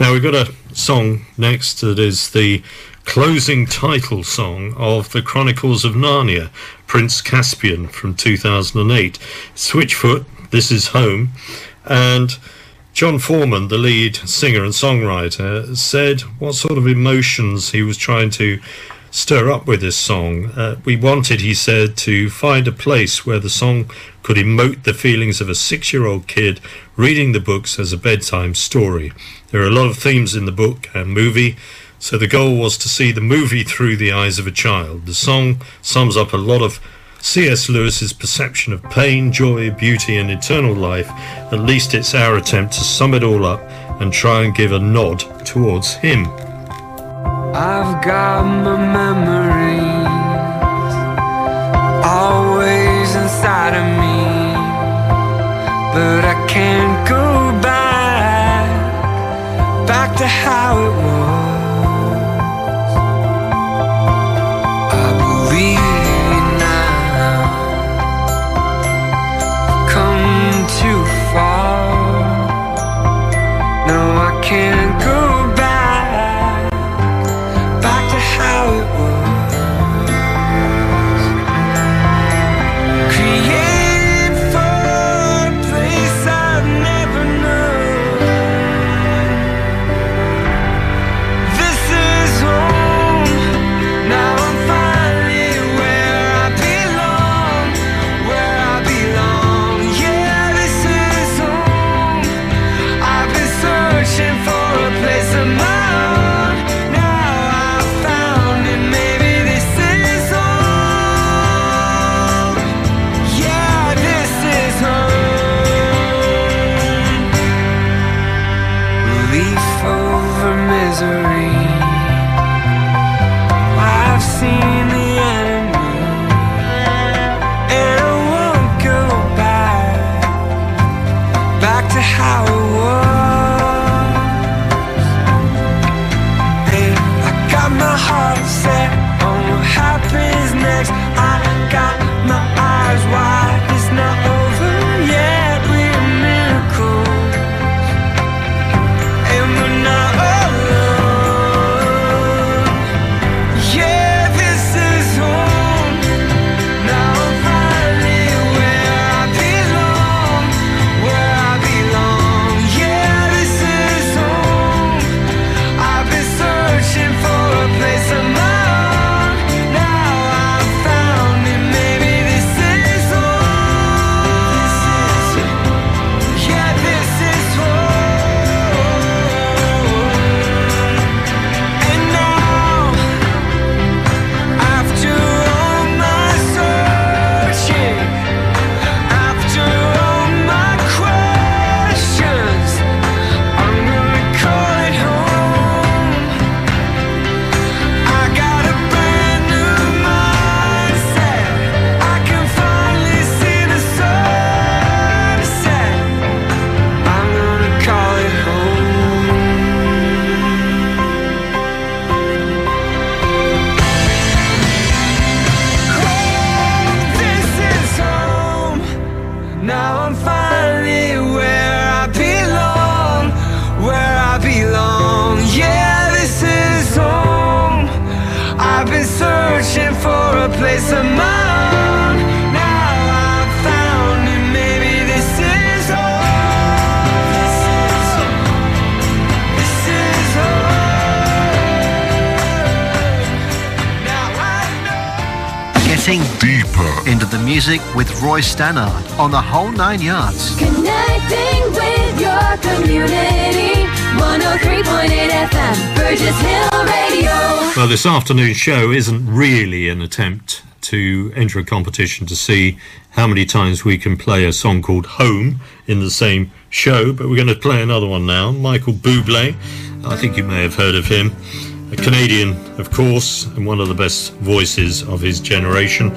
Now we've got a song next that is the closing title song of The Chronicles of Narnia, Prince Caspian from 2008. Switchfoot, This Is Home, and Jon Foreman, the lead singer and songwriter, said what sort of emotions he was trying to stir up with this song. Uh, we wanted, he said, to find a place where the song could emote the feelings of a six year old kid reading the books as a bedtime story. There are a lot of themes in the book and movie, so the goal was to see the movie through the eyes of a child. The song sums up a lot of C.S. Lewis's perception of pain, joy, beauty, and eternal life. At least it's our attempt to sum it all up and try and give a nod towards him. I've got my memories always inside of me, but I can't go back, back to how it was. Getting deeper into the music with Roy Stannard on the whole nine yards. Your community. 103.8 FM, Burgess Hill Radio. Well, this afternoon show isn't really an attempt to enter a competition to see how many times we can play a song called Home in the same show, but we're going to play another one now. Michael Bublé, I think you may have heard of him. A Canadian, of course, and one of the best voices of his generation.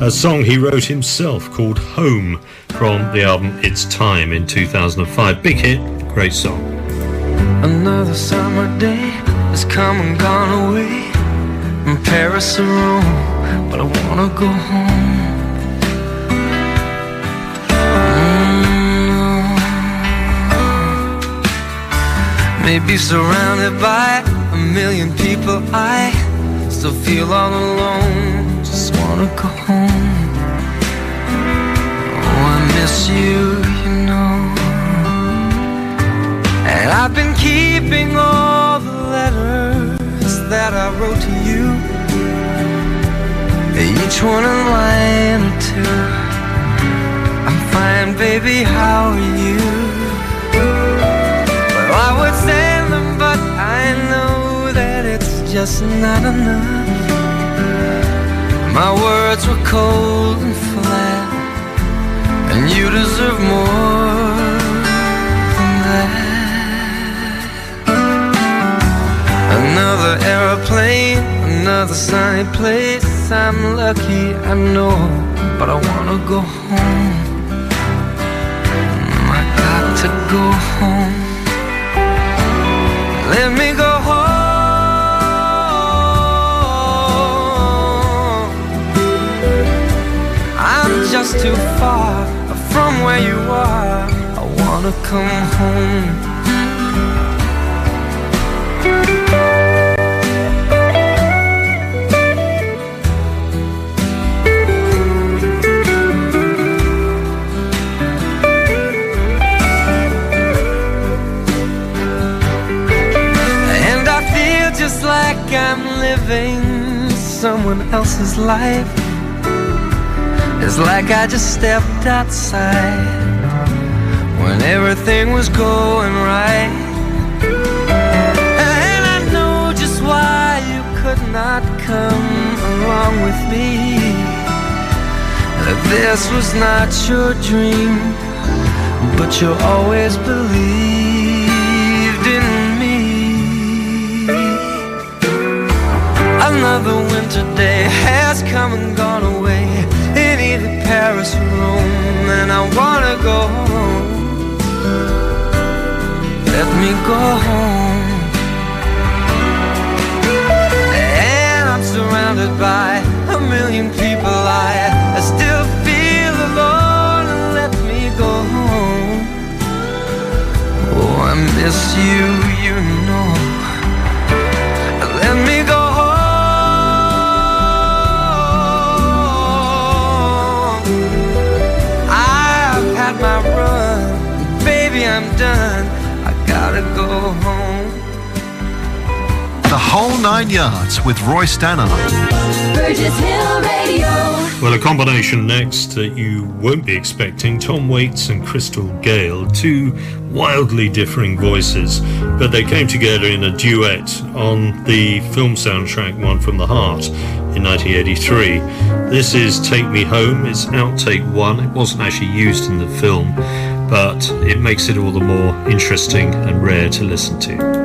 A song he wrote himself called Home from the album It's Time in 2005. Big hit, great song. Another summer day has come and gone away. in Paris or Rome, but I wanna go home. Mm. Maybe surrounded by a million people, I still feel all alone. Wanna go home. Oh, I miss you, you know. And I've been keeping all the letters that I wrote to you. Each one a line or two. I'm fine, baby, how are you? Well, I would send them, but I know that it's just not enough. My words were cold and flat, and you deserve more than that. Another aeroplane, another sunny place. I'm lucky, I know, but I wanna go home. I got to go home. Let me I'm too far from where you are. I wanna come home. And I feel just like I'm living someone else's life. It's like I just stepped outside when everything was going right. And I know just why you could not come along with me. That this was not your dream, but you always believed in me. Another winter day has come and gone away Or Rome, and I wanna go home. Let me go home. And I'm surrounded by a million people. I, I still feel alone. Let me go home. Oh, I miss you, whole nine yards with Roy Stannard. Burgess Hill Radio. Well, a combination next that you won't be expecting Tom Waits and Crystal Gayle, two wildly differing voices, but they came together in a duet on the film soundtrack One from the Heart in 1983. This is Take Me Home, it's outtake one, it wasn't actually used in the film, but it makes it all the more interesting and rare to listen to.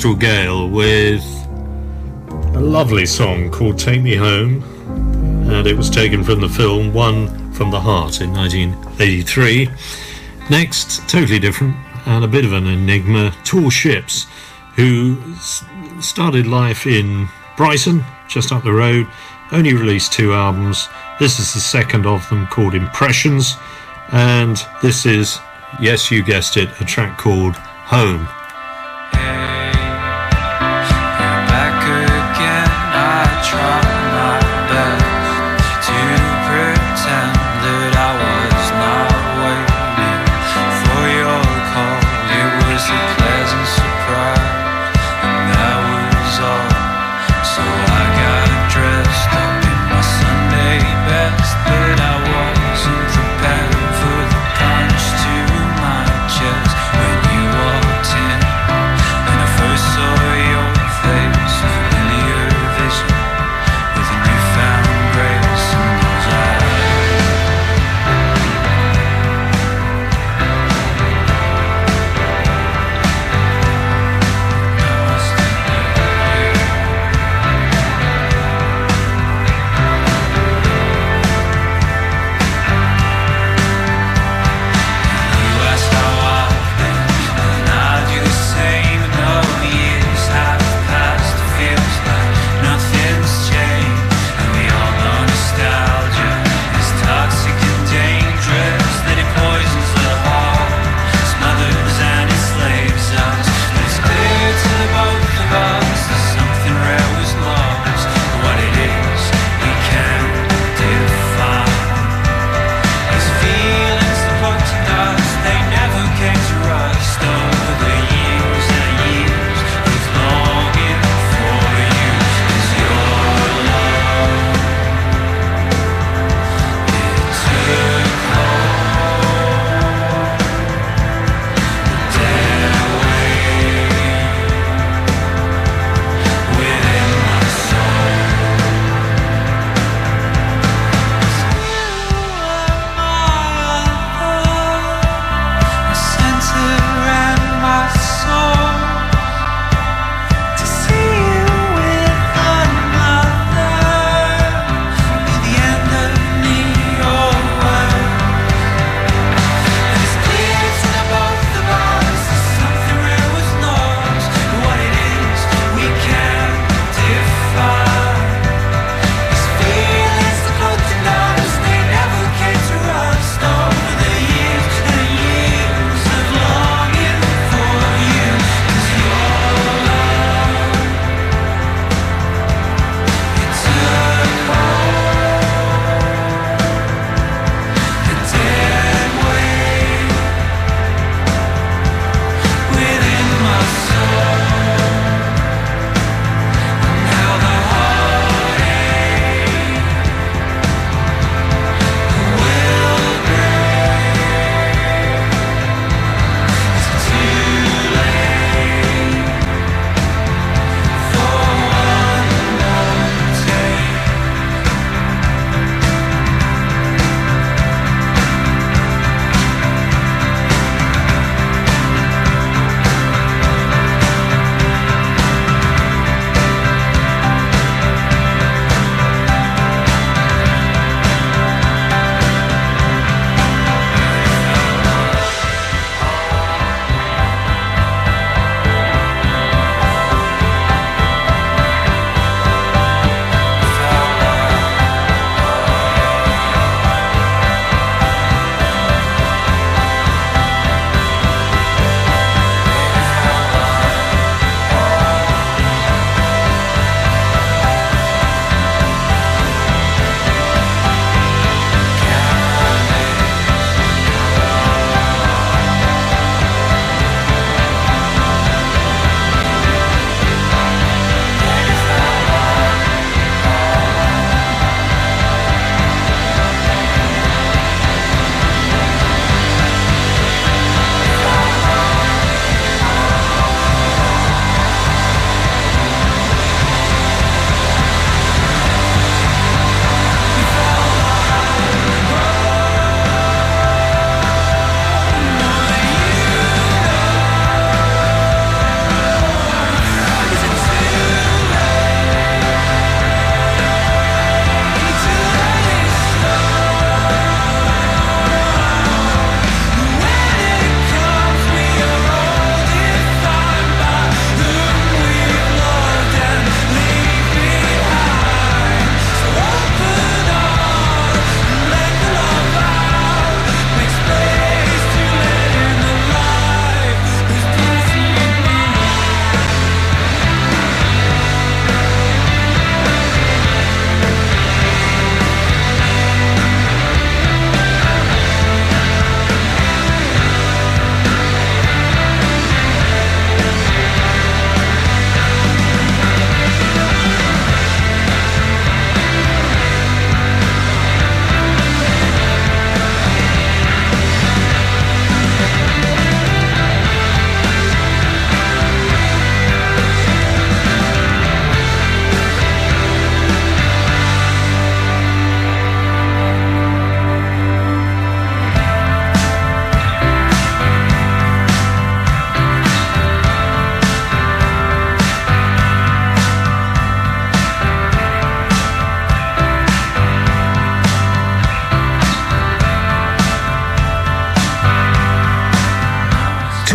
Crystal Gayle with a lovely song called Take Me Home. And it was taken from the film One from the Heart in 1983. Next, totally different and a bit of an enigma, Tall Ships, who started life in Brighton, just up the road, only released two albums. This is the second of them called Impressions. And this is, yes, you guessed it, a track called Home.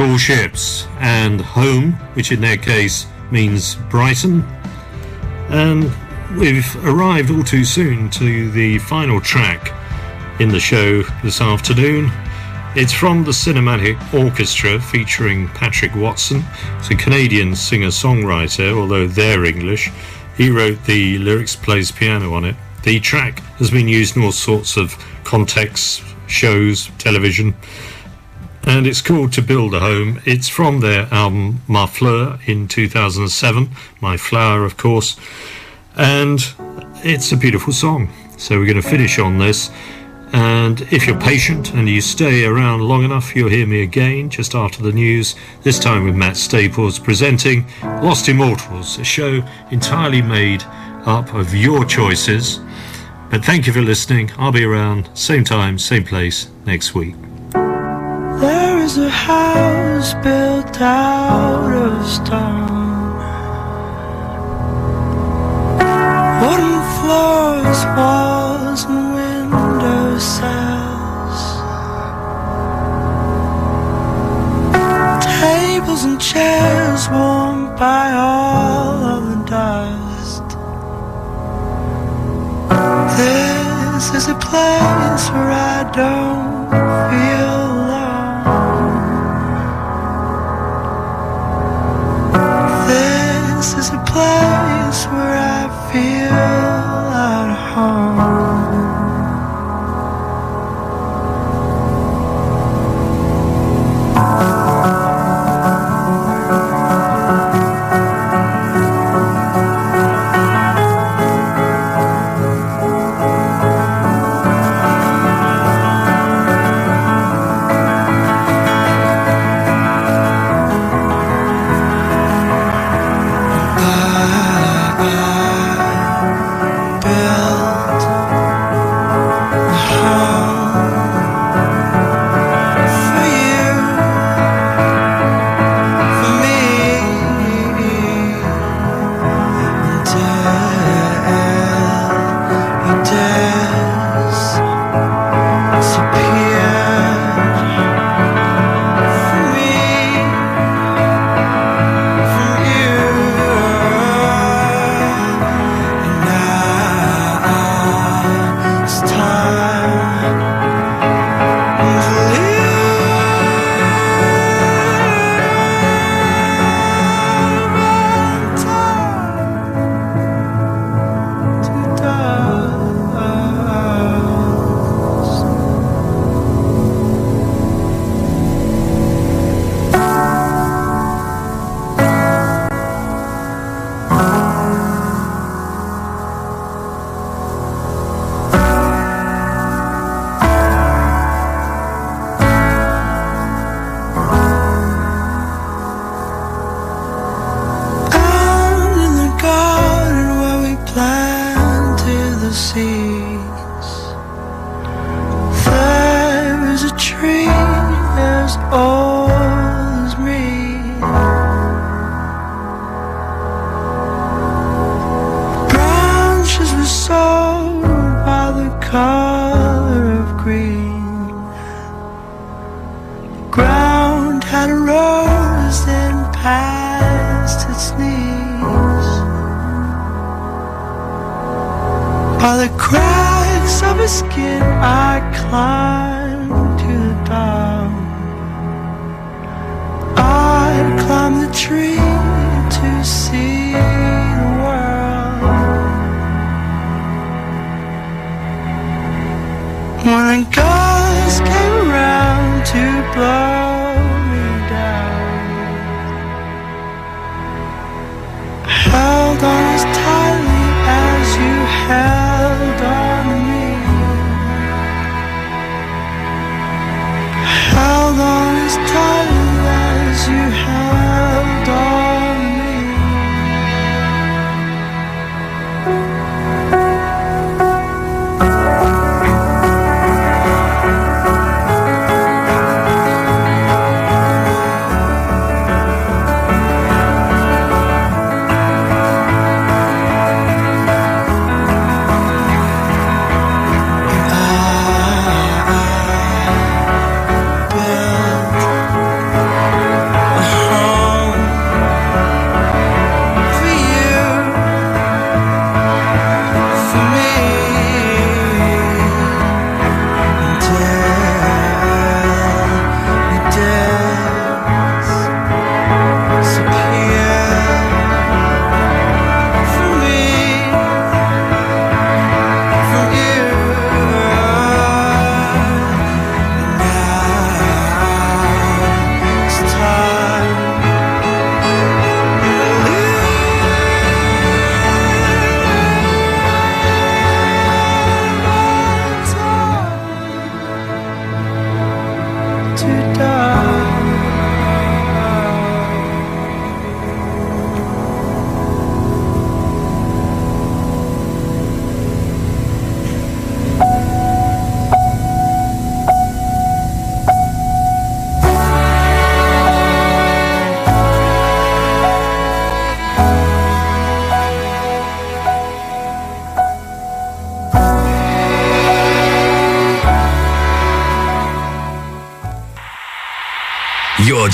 Ships and home, which in their case means Brighton. And we've arrived all too soon to the final track in the show this afternoon. It's from the Cinematic Orchestra featuring Patrick Watson. It's a Canadian singer songwriter, although they're English. He wrote the lyrics, plays piano on it. The track has been used in all sorts of contexts, shows, television, and it's called To Build a Home. It's from their album Ma Fleur in 2007, My Flower, of course, and it's a beautiful song. So we're going to finish on this. And if you're patient and you stay around long enough, you'll hear me again just after the news, this time with Matt Staples presenting Lost Immortals, a show entirely made up of your choices. But thank you for listening. I'll be around, same time, same place, next week. Is a house built out of stone. Wooden floors, walls, and window sills. Tables and chairs warmed by all of the dust. This is a place where I don't feel place where I feel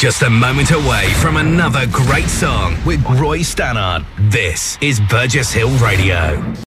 just a moment away from another great song with Roy Stannard. This is Burgess Hill Radio.